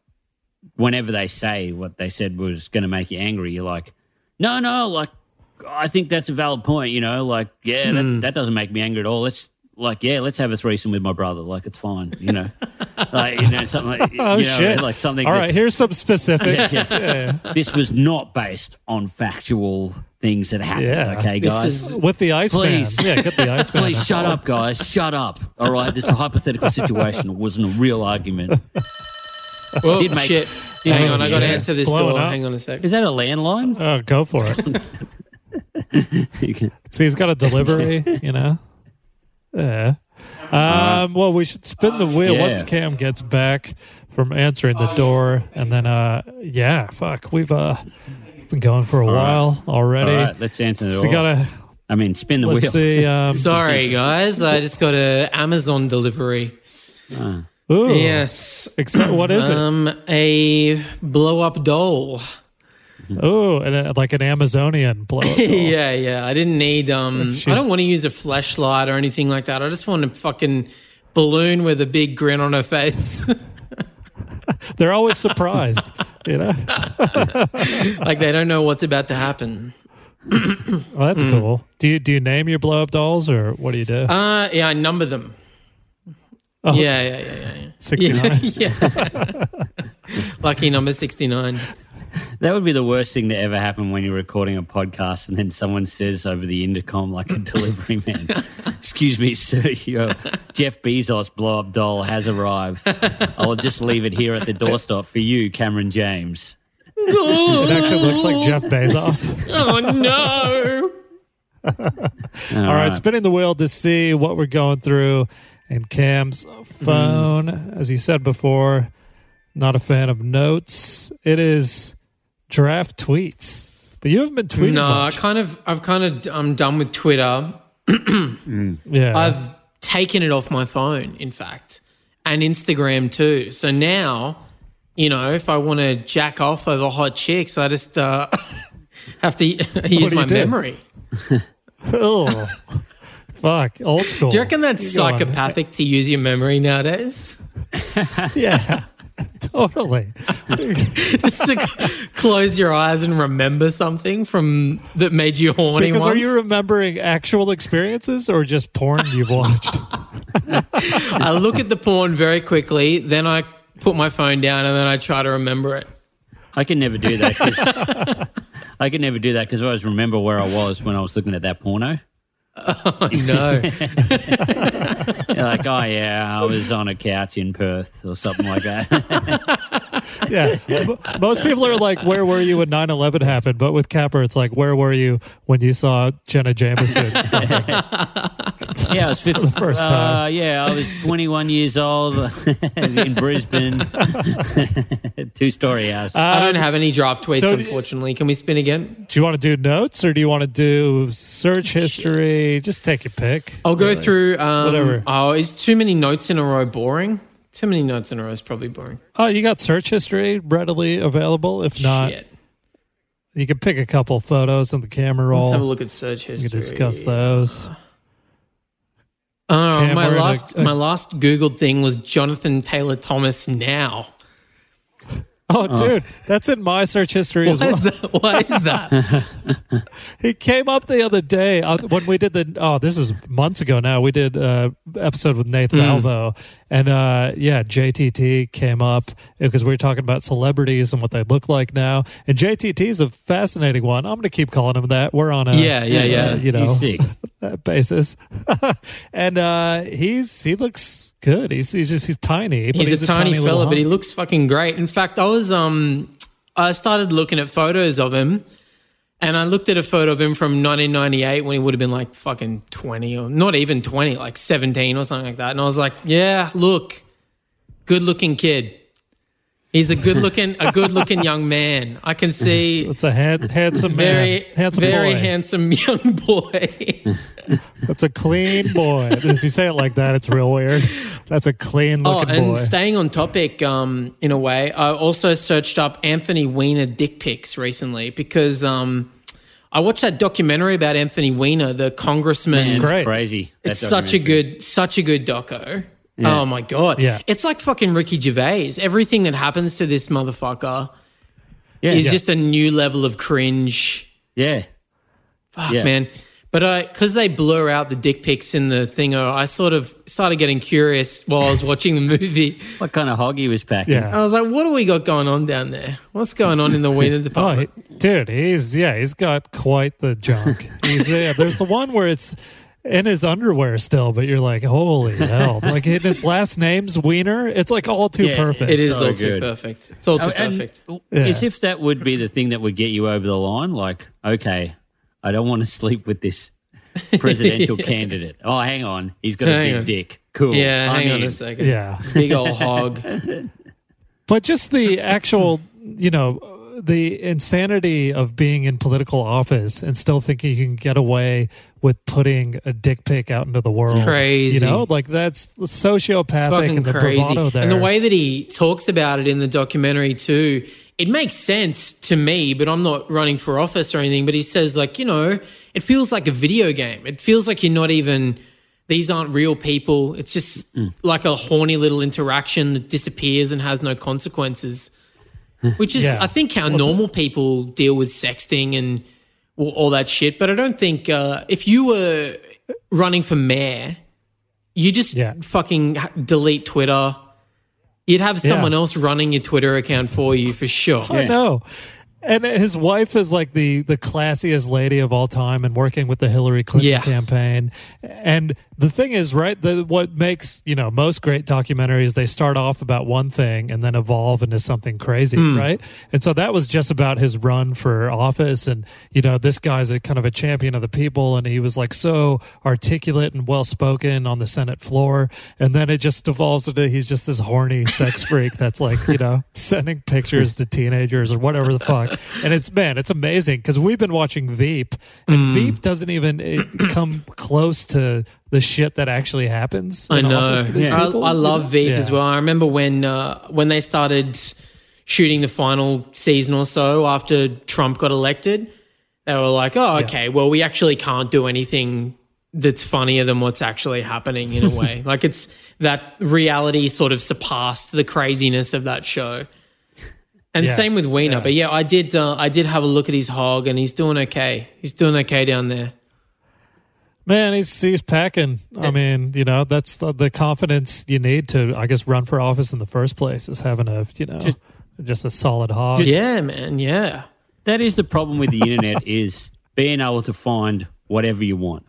whenever they say what they said was going to make you angry. You're like, no, no, like I think that's a valid point. You know, like yeah, that, hmm. that doesn't make me angry at all. Let's like yeah, let's have a threesome with my brother. Like it's fine. You know, *laughs* like you know something. Like, Oh you know, shit! like something. All right, here's some specifics. *laughs* Yeah. yeah. this was not based on factual things that happen. Yeah. Okay, guys. is- With the ice Please. yeah, get the Iceman. *laughs* Please shut up, guys. Shut up. All right, this is a hypothetical situation. It wasn't a real argument. Well, did make- shit. Hang on, I got to answer this Blowing door. up. Hang on a sec. Is that a landline? Oh, go for it. *laughs* So he's got a delivery, you know. Yeah. Um, well, we should spin the wheel Yeah. once Cam gets back from answering the door, and then, uh, yeah, fuck, we've uh been going for a while already. All right, let's answer the So door. we gotta I mean, spin the let's wheel. see. *laughs* Um, Sorry, guys. I just got a Amazon delivery. ooh, Yes. exci- what is it? Um, a blow up doll. Oh, and uh, like an Amazonian blow. up *laughs* doll. yeah, yeah. I didn't need um I don't want to use a flashlight or anything like that. I just want a fucking balloon with a big grin on her face. *laughs* They're always surprised, *laughs* you know. *laughs* like they don't know what's about to happen. *clears throat* Well, that's cool. Do you do you name your blow up dolls or what do you do? Uh yeah, I number them. Oh, Yeah, yeah, yeah, yeah, yeah. Sixty nine. *laughs* Yeah. Lucky number 69. *laughs* That would be the worst thing to ever happen when you're recording a podcast and then someone says over the intercom, like a *laughs* delivery man, Excuse me, sir, your Jeff Bezos blow up doll has arrived. I'll just leave it here at the doorstop for you, Cameron James. It actually looks like Jeff Bezos. *laughs* Oh no. All right, spinning the wheel to see what we're going through. And Cam's phone, mm. as you said before, not a fan of notes. It is draft tweets. But you haven't been tweeting No, I kind of I've kind of I'm done with Twitter. *clears throat* Yeah. I've taken it off my phone, in fact. and Instagram too. So now, you know, if I want to jack off over hot chicks, I just uh, *laughs* have to *laughs* use my memory. *laughs* Oh, fuck, old school. Do you reckon that's on. psychopathic to use your memory nowadays? Yeah, totally. *laughs* just to close your eyes and remember something from that made you horny Because once? are you remembering actual experiences or just porn you've watched? *laughs* I look at the porn very quickly, then I put my phone down and then I try to remember it. I can never do that. 'cause- *laughs* I can never do that because I always remember where I was when I was looking at that porno. *laughs* Oh, no. *laughs* You're like, oh yeah, I was on a couch in Perth or something like that. *laughs* yeah. Most people are like, where were you when 9 11 happened? But with Capper, it's like, where were you when you saw Jenna Jameson? yeah, I was 50, the first time. Uh, yeah, I was 21 years old in Brisbane, two story house. I don't have any draft tweets, so- unfortunately. Can we spin again? do you want to do notes or do you want to do search history? Just take your pick. I'll go Really. through. Um, Whatever. Oh, is too many notes in a row boring? Too many notes in a row is probably boring. Oh, you got search history readily available. If not, Shit. you can pick a couple photos in the camera Let's have a roll. look at search You history. can discuss those. Oh, my a- last my last Googled thing was Jonathan Taylor Thomas now. *laughs* Oh, dude, that's in my search history Why as well. is that? Why is that? *laughs* He came up the other day uh, when we did the. Oh, this is months ago now. We did uh episode with Nate Valvo, and uh yeah, JTT came up because we were talking about celebrities and what they look like now. And JTT is a fascinating one. I'm going to keep calling him that. We're on a Yeah, yeah, yeah. uh, you know He's *laughs* basis, *laughs* and uh he's he looks good. He's he's just he's tiny. But he's, a tiny, little fella, but he looks fucking great. In fact, I was um I started looking at photos of him and I looked at a photo of him from 1998 when he would have been like fucking 20 or not even 20, like 17 or something like that. And I was like, yeah, look, good looking kid. He's a good looking a good looking young man. I can see It's a hand, handsome very man, handsome very boy. handsome *laughs* young boy. That's a clean boy. if you say it like that, it's real weird. That's a clean looking Oh, and boy. staying on topic, um, in a way, I also searched up Anthony Weiner dick pics recently because um, I watched that documentary about Anthony Weiner, the congressman. Man, it's great. crazy. that it's such a good, such a good doco. Yeah. Oh my god, Yeah. it's like fucking Ricky Gervais. Everything that happens to this motherfucker Yeah, is yeah. just a new level of cringe. yeah. Fuck, Yeah. man. But I, because they blur out the dick pics in the thing, I sort of started getting curious while I was watching the movie. *laughs* What kind of hog he was packing? yeah. I was like, what do we got going on down there? What's going on in the Wiener *laughs* Oh, department? he- dude, he's yeah, he's got quite the junk. *laughs* He's yeah. There's the one where it's in his underwear still, but you're like, holy *laughs* hell! Like in his last name's Weiner, it's like all too Yeah, perfect. it is so all too good. perfect. It's all oh, too Oh, and perfect. As if that would be the thing that would get you over the line. Like, okay, I don't want to sleep with this presidential *laughs* candidate. Oh, hang on, he's got a Hang big on. dick. Cool. Yeah, I'm hang on in. a second. Yeah, Big old *laughs* hog. but just the actual, you know, the insanity of being in political office and still thinking you can get away with putting a dick pic out into the world. crazy. You know, like that's sociopathic Fucking and the crazy. bravado there. And the way that he talks about it in the documentary too, it makes sense to me, but I'm not running for office or anything. But he says, like, you know, it feels like a video game. It feels like you're not even these aren't real people. It's just Mm. like a horny little interaction that disappears and has no consequences. *laughs* Which is, Yeah. I think, how normal people deal with sexting and all, that shit. But I don't think uh, if you were running for mayor, you just Yeah. fucking delete Twitter. You'd have someone Yeah. else running your Twitter account for you for sure. I know. And his wife is like the the classiest lady of all time and working with the Hillary Clinton campaign. And the thing is, right, the what makes, you know, most great documentaries they start off about one thing and then evolve into something crazy, Hmm. right? And so that was just about his run for office and you know, this guy's a kind of a champion of the people and he was like so articulate and well spoken on the Senate floor and then it just evolves into he's just this horny sex *laughs* freak that's like, you know, sending pictures to teenagers or whatever the fuck. And it's man, it's amazing because we've been watching Veep, and Mm. Veep doesn't even come close to the shit that actually happens. I know. office to these I, I love know? Veep Yeah. as well. I remember when uh, when they started shooting the final season or so after Trump got elected. They were like, "Oh, okay. Well, we actually can't do anything that's funnier than what's actually happening in a *laughs* way. like it's that reality sort of surpassed the craziness of that show." And Yeah. same with Weiner. Yeah. But yeah, I did. Uh, I did have a look at his hog, and he's doing okay. He's doing okay down there. Man, he's he's packing. I mean, you know, that's the, the confidence you need to, I guess, run for office in the first place is having a, you know, just, Just- a solid hog. yeah, man. Yeah. That is the problem with the internet *laughs* is being able to find whatever you want.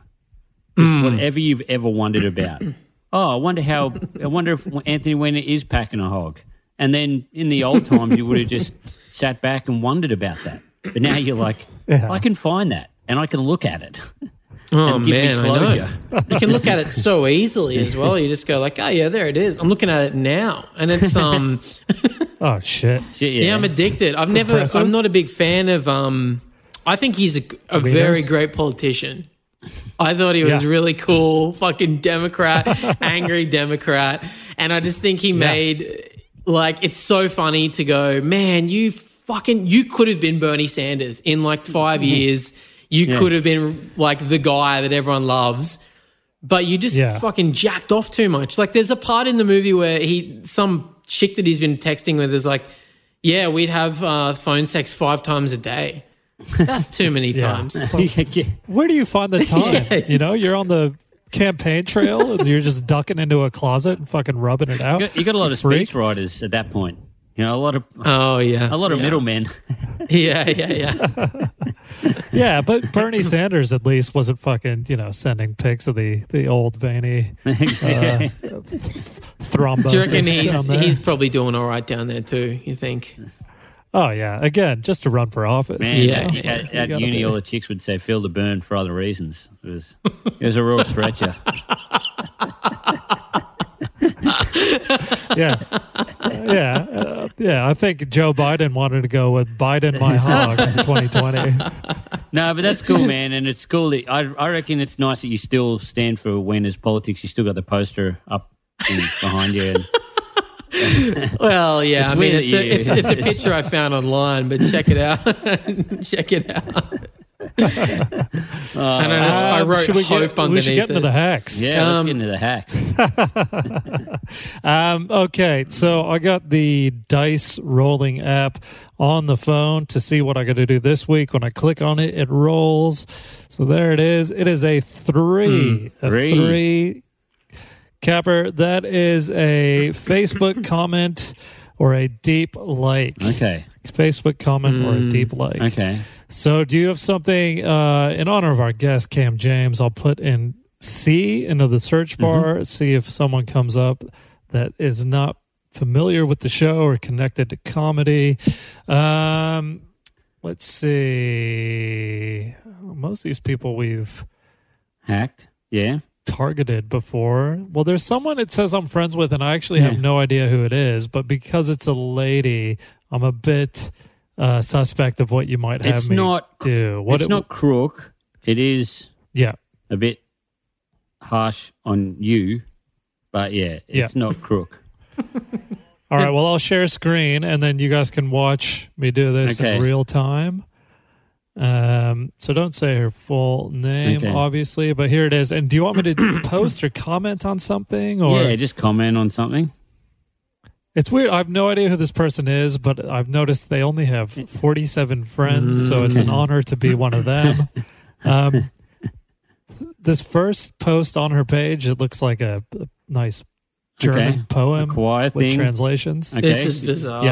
Just hmm. whatever you've ever wondered about. *clears throat* Oh, I wonder how I wonder if Anthony Weiner is packing a hog. And then in the old times you would have just sat back and wondered about that. But now you're like, *laughs* Yeah. I can find that and I can look at it. *laughs* Oh and give man, me I know. closure. You can look at it so easily as well. You just go like, "Oh yeah, there it is." I'm looking at it now, and it's um, *laughs* Oh shit! Shit, yeah. I'm addicted. I've never. Impressive. I'm not a big fan of um. I think he's a, a very great politician. I thought he was Yeah. really cool, fucking Democrat, *laughs* angry Democrat, and I just think he made like it's so funny to go, man, you fucking you could have been Bernie Sanders in like 5 years. You Yeah. could have been like the guy that everyone loves. But you just Yeah. fucking jacked off too much. Like there's a part in the movie where he some chick that he's been texting with is like, Yeah, we'd have uh, phone sex five times a day. That's too many *laughs* Yeah. times. *laughs* Yeah. Where do you find the *laughs* time? You know, you're on the campaign trail and you're just ducking into a closet and fucking rubbing it out. You got, you got a lot of Freak. speech writers at that point. You know, a lot of Oh yeah. a lot of yeah. middlemen. *laughs* Yeah, yeah, yeah. *laughs* Yeah, but Bernie *laughs* Sanders at least wasn't fucking, you know, sending pics of the the old veiny uh, thrombosis Do you reckon he's down there. he's probably doing all right down there too? You think? Oh yeah, again, just to run for office. Man, you Yeah, know? at, at, at You gotta uni, be. all the chicks would say "feel the burn" for other reasons. It was it was a real stretcher. *laughs* yeah, yeah, uh, yeah. I think Joe Biden wanted to go with Biden my *laughs* hog in 2020. No, but that's cool, man, and it's cool. That, I I reckon it's nice that you still stand for Weiner's politics. You still got the poster up in, behind you. And, *laughs* Well, yeah. It's I mean, it's that a, it's, it's a picture I found online, but check it out. check it out. And I just I Um, wrote should we hope get, underneath we should get into it. the hacks. yeah, let's Um, get into the hacks. *laughs* Um, okay, so I got the dice rolling app on the phone to see what I got to do this week. When I click on it, it rolls. So there it is. It is a three. a three. three. Capper, that is a Facebook *laughs* comment or a deep like. Okay, Facebook comment or a deep like. okay. So, do you have something uh, in honor of our guest, Cam James? I'll put in C into the search bar, see if someone comes up that is not familiar with the show or connected to comedy. Um, let's see. Most of these people we've Hacked. Yeah. targeted before. Well, there's someone it says I'm friends with, and I actually have no idea who it is, but because it's a lady, I'm a bit uh, suspect of what you might have It's me not- do. What it's it- not crook. It is Yeah. a bit harsh on you, but yeah, it's not crook. *laughs* All right. Well, I'll share screen, and then you guys can watch me do this Okay. in real time. Um, so don't say her full name, Okay. obviously, but here it is. And do you want me to *coughs* post or comment on something, or yeah, just comment on something. It's weird? I have no idea who this person is, but I've noticed they only have 47 friends, so it's an honor to be one of them. *laughs* Um, th- this first post on her page, it looks like a, a nice German Okay. poem A choir with thing. translations. Okay. This is bizarre.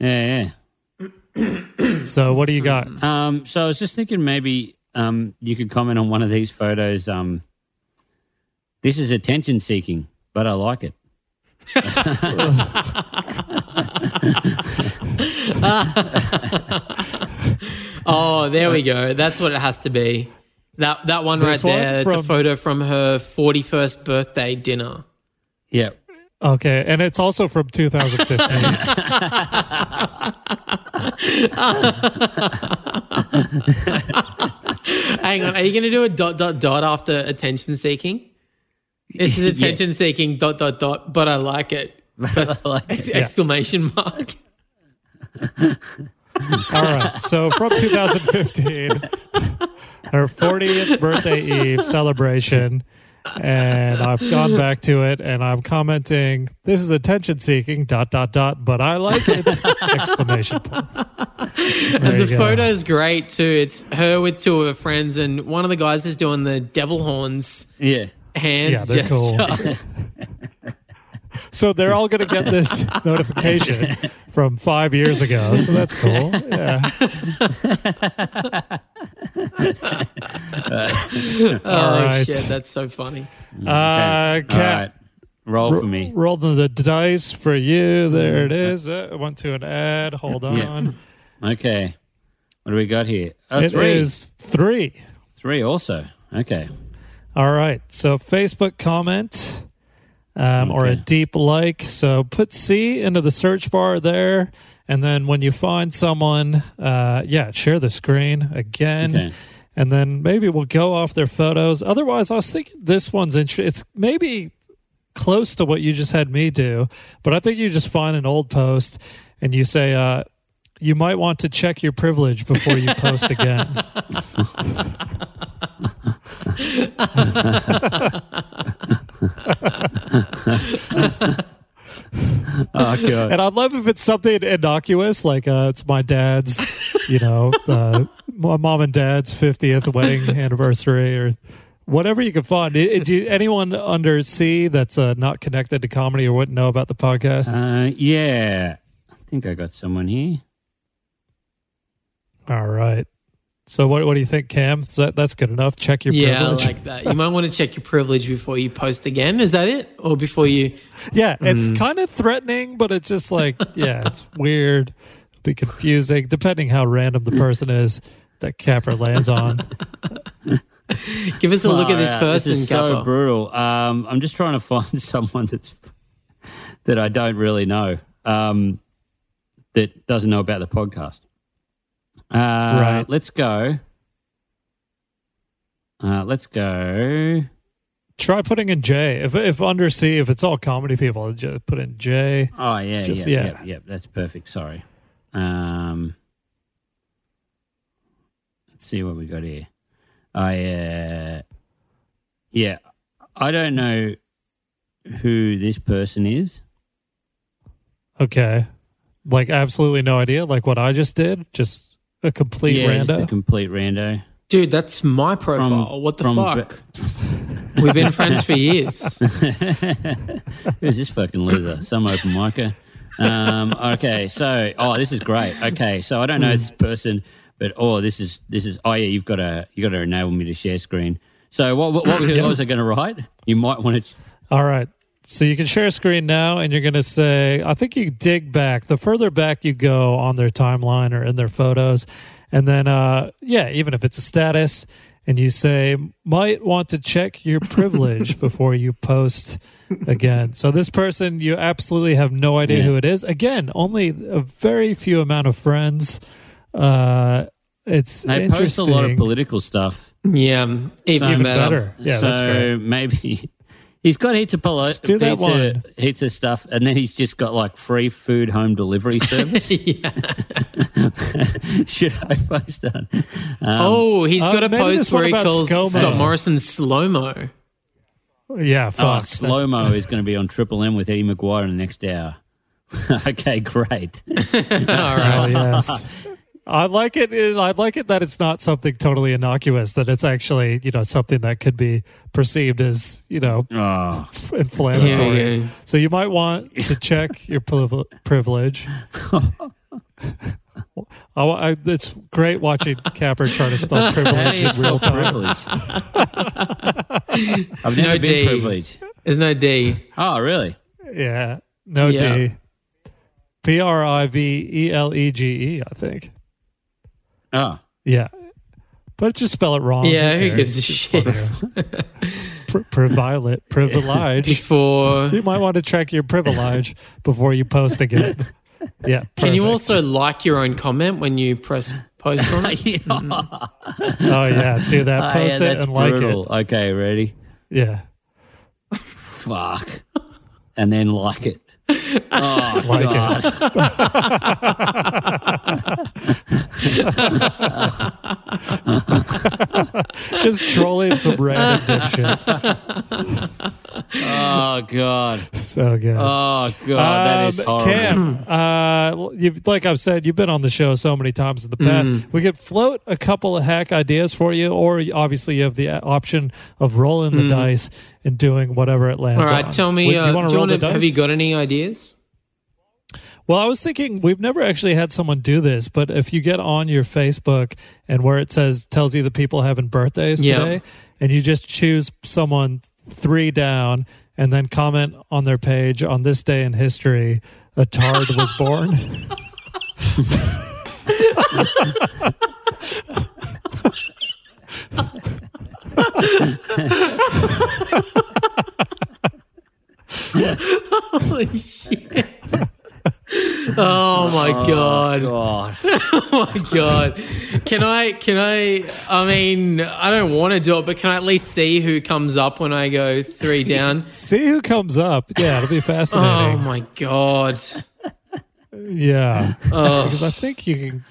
Yeah. Yeah, *clears throat* So, what do you got? *clears throat* Um, so I was just thinking maybe um, you could comment on one of these photos. Um, this is attention seeking, but I like it. *laughs* Oh, there we go. That's what it has to be. That that one This right one there. It's a from- photo from her forty first birthday dinner. Yeah. Okay, and it's also from 2015. *laughs* Hang on, are you going to do a dot dot dot after attention seeking? This is *laughs* attention seeking. Dot dot dot. But I like it. *laughs* Ex- like it. ex- exclamation *laughs* mark. All right. So from 2015, her 40th birthday eve celebration. And I've gone back to it and I'm commenting, this is attention seeking, dot, dot, dot, but I like it! Exclamation point. There And the go. photo's great too. It's her with two of her friends, and one of the guys is doing the devil horns Yeah. Hand Yeah, they're gesture. cool. So they're all going to get this *laughs* notification from five years ago. So that's cool. Yeah. *laughs* oh All right. shit, that's so funny. Uh, All Kat, right. Roll for me. rolled the dice for you. There it is. Uh, I went to an ad. Hold on. Okay. What do we got here? Oh, It three. is three. Three also. Okay. All right. So Facebook comment um, or a deep like. So put C into the search bar there. And then when you find someone, uh, yeah, share the screen again. Okay. And then maybe we'll go off their photos. Otherwise, I was thinking this one's interesting. It's maybe close to what you just had me do, but I think you just find an old post and you say, uh, you might want to check your privilege before you post again. *laughs* Oh god. And I'd love if it's something innocuous, like uh, it's my dad's, you know, uh, my mom and dad's 50th wedding anniversary or whatever you can find. I- Do you, anyone under C that's uh, not connected to comedy or wouldn't know about the podcast? Uh, yeah. I think I got someone here. All right. So what what do you think, Cam? Is that, that's good enough. Check your Yeah, I privilege. like that. You might want to check your privilege before you post again. Is that it, or before you? yeah, it's Mm. kind of threatening, but it's just like, yeah, it's weird, be confusing, depending how random the person is that Capper lands on. *laughs* Give us a look at this out. person, This is so brutal. Um, I'm just trying to find *laughs* someone that's that I don't really know um, that doesn't know about the podcast. Uh, Right. Let's go. Uh, let's go. Try putting in J. If if under C, if it's all comedy people, just put in J. Oh yeah, Just- yeah, yeah. yeah, yeah. That's perfect. Sorry. Um, let's see what we got here. I uh, yeah, I don't know who this person is. Okay. Like absolutely no idea. Like what I just did, just a complete rando. yeah, just a complete rando. Dude, that's my profile. From- what the from fuck? *laughs* We've been friends for years. *laughs* Who's this fucking loser? Some open micer. Um, okay, so oh, this is great. Okay, so I don't know this person, but oh, this is this is oh yeah, you've got to you got to enable me to share screen. So what what, what, what *coughs* was I going to write? You might want to. All right. So you can share screen now, and you're going to say, I think you dig back. The further back you go on their timeline or in their photos, and then, uh, yeah, even if it's a status, and you say, might want to check your privilege *laughs* before you post again. So this person, you absolutely have no idea Yeah. who it is. Again, only a very few amount of friends. Uh, it's They post a lot of political stuff. Yeah, even, Even better. better. Yeah, so that's great. maybe he's got heaps of poli- Just do heaps, one. Of, heaps of stuff, and then he's just got like free food home delivery *laughs* service. yeah. *laughs* Should I post that? Um, oh, he's got a post where he about calls ScoMo. Scott Morrison slow mo. Yeah, Oh, fuck. That's- slow mo is going to be on Triple M with Eddie McGuire in the next hour. *laughs* okay, great. All right. Oh yes. I like it. Eh, I like it that it's not something totally innocuous. That it's actually, you know, something that could be perceived as, you know, Oh, *laughs* inflammatory. Yeah, yeah. So you might want to *laughs* check your privilege. *laughs* I, I, it's great watching Capper try to spell privilege in real time. privilege? I've never No been D. privileged. There's no D. Oh, really? Yeah, no Yeah. D. P R I V E L E G E. I think. Oh, Yeah, but just spell it wrong. Yeah, who gives a shit? Pri- Privilege, privilege. Before. You might want to check your privilege before you post again. Yeah. Can you also like your own comment when you press post on it? *laughs* yeah. Hmm. Oh yeah, do that. *laughs* Oh, Post yeah, it that's and like brutal. it. Okay, ready? Yeah. fuck, and then like it. *laughs* Oh Like god. *laughs* Just trolling some random dipshit. *laughs* Oh god. So good. Oh god. That is Um, horrible. Cam, uh, you've, like I've said, you've been on the show so many times in the past. Mm-hmm. We could float a couple of hack ideas for you, or obviously you have the option of rolling the dice and doing whatever it lands. All right, on. tell me. Would- uh, you want to roll the wanna- dice? have you got any ideas? Well, I was thinking we've never actually had someone do this, but if you get on your Facebook and where it says tells you the people having birthdays Yeah. today, and you just choose someone three down and then comment on their page on this day in history, a tard was born. *laughs* Holy shit! *laughs* Oh my god! God. *laughs* Oh my god! Can I? Can I? I mean, I don't want to do it, but can I at least see who comes up when I go three *laughs* down? See who comes up. Yeah, it'll be fascinating. Oh my god! yeah, Oh, because I think you can.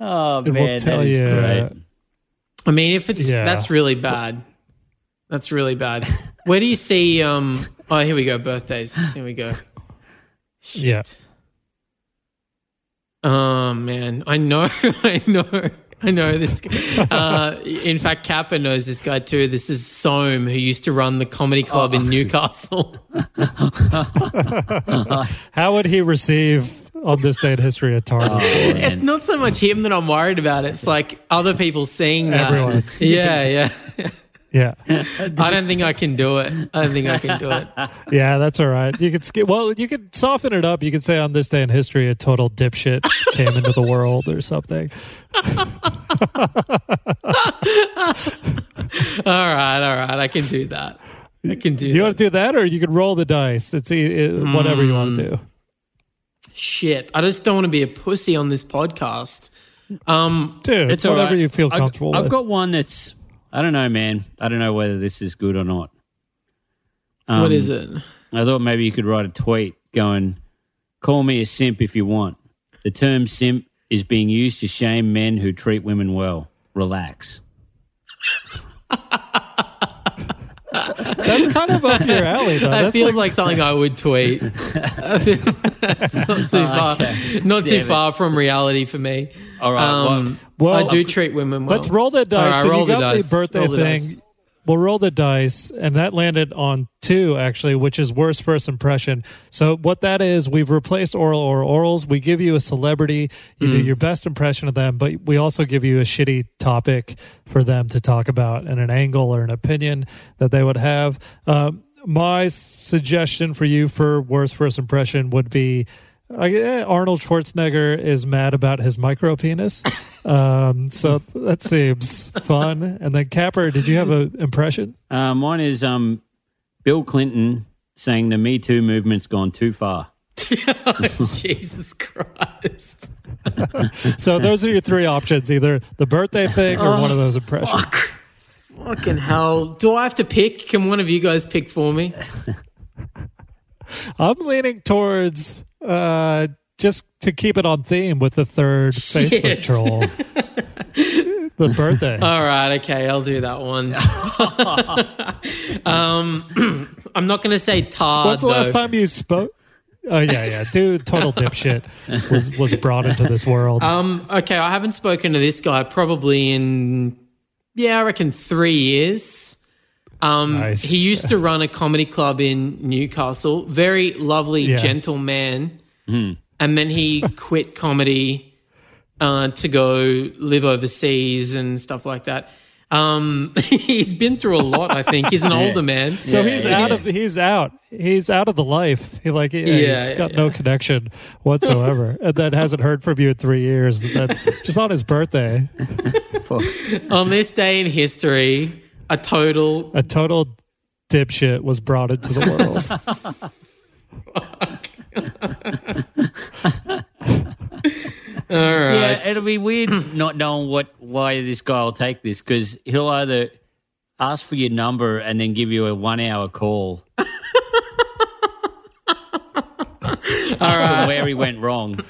Oh It will man, tell that is you. great. I mean, if it's Yeah. that's really bad. That's really bad. Where do you see? Um. Oh, here we go. Birthdays. Here we go. Yeah. Oh man, I know, *laughs* I know, I know this. Guy. Uh, in fact, Capper knows this guy too. This is Soam, who used to run the comedy club in *laughs* Newcastle. *laughs* How would he receive on this day in history a tard? was born? it's not so much him that I'm worried about. It's like other people seeing that. Everyone. Yeah, yeah. Yeah. *laughs* I don't think I can do it. I don't think I can do it. *laughs* Yeah, that's all right. You could skip. Well, you could soften it up. You could say on this day in history, a total dipshit came into the world or something. *laughs* All right, all right. I can do that. I can do You that. want to do that, or you could roll the dice. It's e- it, whatever you want to do. Shit, I just don't want to be a pussy on this podcast. Um, Dude, It's it's whatever all right. you feel I- comfortable I've got one that's I don't know, man. I don't know whether this is good or not. Um, what is it? I thought maybe you could write a tweet going, "Call me a simp if you want." The term "simp" is being used to shame men who treat women well. Relax. That's kind of up your *laughs* alley, though. That That's feels like, like, something I would tweet. *laughs* *laughs* That's not too far, not too it. far from reality for me. All right. Um, Well, I do treat women well. let's roll the dice. All right, so roll you the got dice. the birthday Roll thing. dice. We'll roll the dice, and that landed on two actually, which is worst first impression. So what that is, we've replaced oral or orals. We give you a celebrity, you Hmm. do your best impression of them, but we also give you a shitty topic for them to talk about and an angle or an opinion that they would have. Um, my suggestion for you for worst first impression would be. Yeah, Arnold Schwarzenegger is mad about his micro penis. *laughs* Um, so that seems fun. And then Capper, did you have an impression? Uh, mine is um, Bill Clinton saying the Me Too movement's gone too far. *laughs* Jesus Christ. *laughs* So those are your three options: either the birthday thing or one of those impressions. Fucking hell. Do I have to pick? Can one of you guys pick for me? I'm leaning towards uh, just to keep it on theme with the third *laughs* Facebook Shit. troll, *laughs* the birthday. All right, okay, I'll do that one. *laughs* um, *clears throat* I'm not going to say Tard. When's the last time you spoke? Oh yeah, yeah, dude, total dipshit was was brought into this world. Um, okay, I haven't spoken to this guy probably in, yeah, I reckon three years. Um, Nice. He used to run a comedy club in Newcastle. Very lovely, Yeah. gentle man. And then he *laughs* quit comedy uh, to go live overseas and stuff like that. Um, *laughs* he's been through a lot. I think he's an *laughs* older man. So Yeah, he's out of he's out. He's out of the life. He like yeah, Yeah, he's got yeah, no connection whatsoever, and then hasn't heard from you in three years. And then just on his birthday, On this day in history, a total. A total dipshit was brought into the world. *laughs* *laughs* *laughs* All right. Yeah, it'll be weird *clears throat* not knowing what why this guy will take this because he'll either ask for your number and then give you a one hour call. All right. where he went wrong.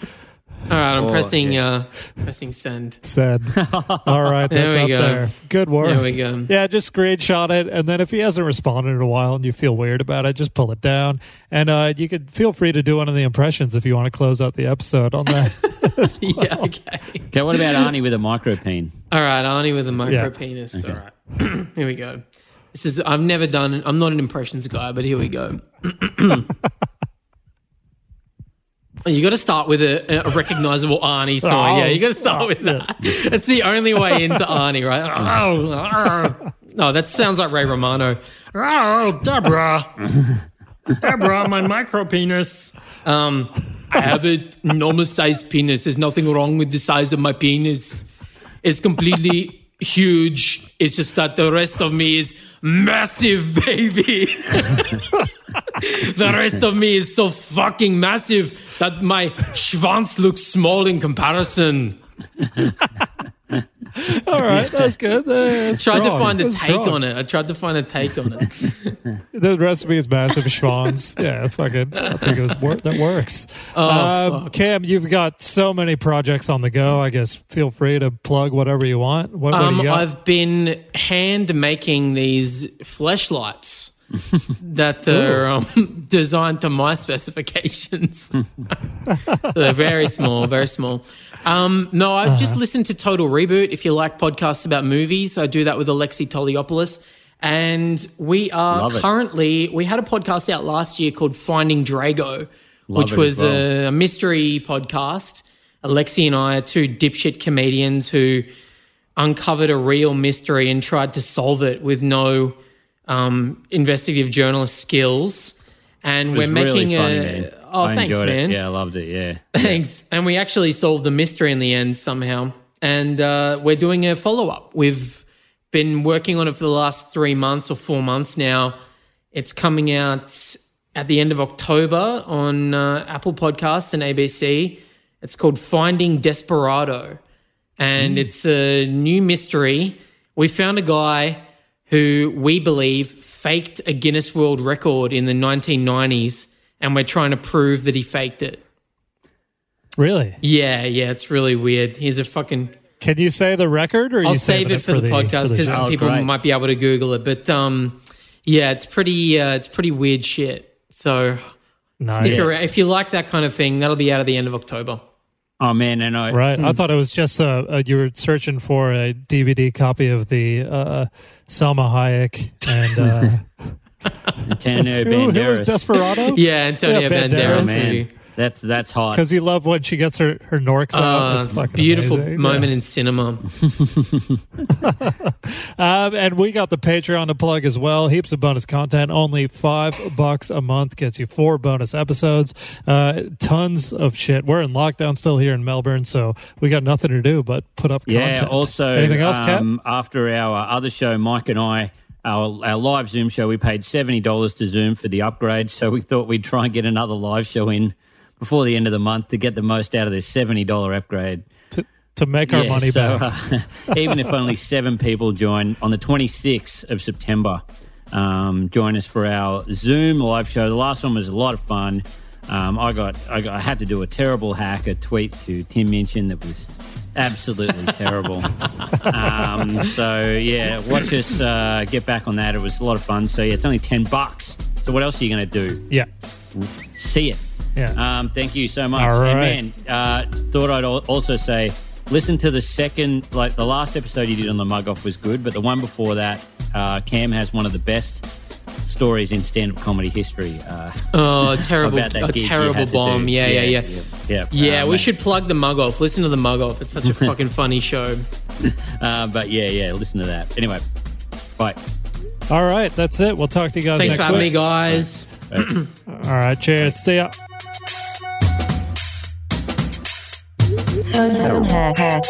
All right, I'm Oh, pressing yeah. uh pressing send. Send. *laughs* All right, There that's we up go. there. Good work. There we go. Yeah, just screenshot it, and then if he hasn't responded in a while and you feel weird about it, just pull it down. And uh, you could feel free to do one of the impressions if you want to close out the episode on that. *laughs* *laughs* as well. Yeah, okay. Okay, what about Arnie with a micropene? All right, Arnie with a micro Yeah. penis. All right. *clears throat* here we go. This is I've never done I'm not an impressions guy, but here we go. *clears throat* You got to start with a, a recognizable Arnie *laughs* song. Oh. yeah, you got to start with that. That's the only way into Arnie, right? Oh, no, that sounds like Ray Romano. Oh, Deborah, Deborah, my micro penis. Um, I have a normal sized penis. There's nothing wrong with the size of my penis. It's completely huge. It's just that the rest of me is massive, *laughs* baby. the rest of me is so fucking massive that my schwanz looks small in comparison. *laughs* All right, that's good. Uh, Tried to find a That's take strong. on it. I tried to find a take on it. *laughs* The recipe is massive schwans. *laughs* yeah, fucking. I think it was wor- that works. Oh, um, Cam, you've got so many projects on the go. I guess feel free to plug whatever you want. What, what Um, you? I've been hand making these fleshlights that are um, designed to my specifications. They're very small, very small. Um, no, I've Uh-huh. just listened to Total Reboot. If you like podcasts about movies, I do that with Alexi Toliopoulos. And we are Love currently, we had a podcast out last year called Finding Drago, which was well. a mystery podcast. Alexi and I are two dipshit comedians who uncovered a real mystery and tried to solve it with no um, investigative journalist skills. And we're making really a. Oh, I thanks, man. it. Yeah, I loved it. *laughs* Yeah. Thanks. And we actually solved the mystery in the end somehow. And uh, we're doing a follow up. We've been working on it for the last three months or four months now. It's coming out at the end of October on uh, Apple Podcasts and ABC. It's called Finding Desperado. And it's a new mystery. We found a guy who we believe faked a Guinness World Record in the 1990s, and we're trying to prove that he faked it. really? Yeah, yeah, it's really weird. He's a fucking. Can you say the record, or I'll you save saving it for, the, podcast because? Oh, people great. might be able to Google it. But um, yeah, it's pretty. Uh, it's pretty weird shit. So nice. stick around. if you like that kind of thing, that'll be out at the end of October. Oh man, I know. Right. Hmm. I thought it was just uh, uh, you were searching for a DVD copy of the uh, Salma Hayek and uh, *laughs* Antonio who, who was Banderas. Desperado. *laughs* Yeah, Antonio Yeah, Banderas. Banderas. Oh, man, that's that's hot. Because you love when she gets her, her norks out. Uh, It's it's a fucking beautiful amazing. moment in cinema. *laughs* Um, and we got the Patreon to plug as well. Heaps of bonus content. Only five bucks a month gets you four bonus episodes. Uh, tons of shit. We're in lockdown still here in Melbourne, so we got nothing to do but put up Yeah. content. Also, anything else, Cap? um, after our other show, Mike and I, our, our live Zoom show, we paid seventy dollars to Zoom for the upgrade. So we thought we'd try and get another live show in before the end of the month to get the most out of this seventy dollar upgrade. to, to make our Yeah, money so, back. uh, *laughs* even if only seven people join on the 26th of September, um, join us for our Zoom live show. The last one was a lot of fun. Um, I got, I got, I had to do a terrible hack, a tweet to Tim Minchin that was absolutely terrible. Um, so yeah, watch us uh, get back on that. It was a lot of fun. So yeah, it's only ten bucks. So what else are you going to do? yeah. See it. Yeah. Um, thank you so much. All And man, uh, thought I'd also say, listen to the second, like the last episode you did on the mug off was good, but the one before that, uh, Cam has one of the best stories in stand-up comedy history. Uh, Oh, terrible! *laughs* about that A gig you terrible had to bomb. do. Yeah, yeah, yeah. yeah. Yeah, Yeah, Uh, we mate. should plug the mug off. Listen to the mug off. It's such a *laughs* fucking funny show. *laughs* Uh, but yeah, yeah, listen to that. Anyway, bye. All right. That's it. We'll talk to you guys Thanks next for having me, week. guys. *clears throat* All right. Cheers. See ya. Phone hacks.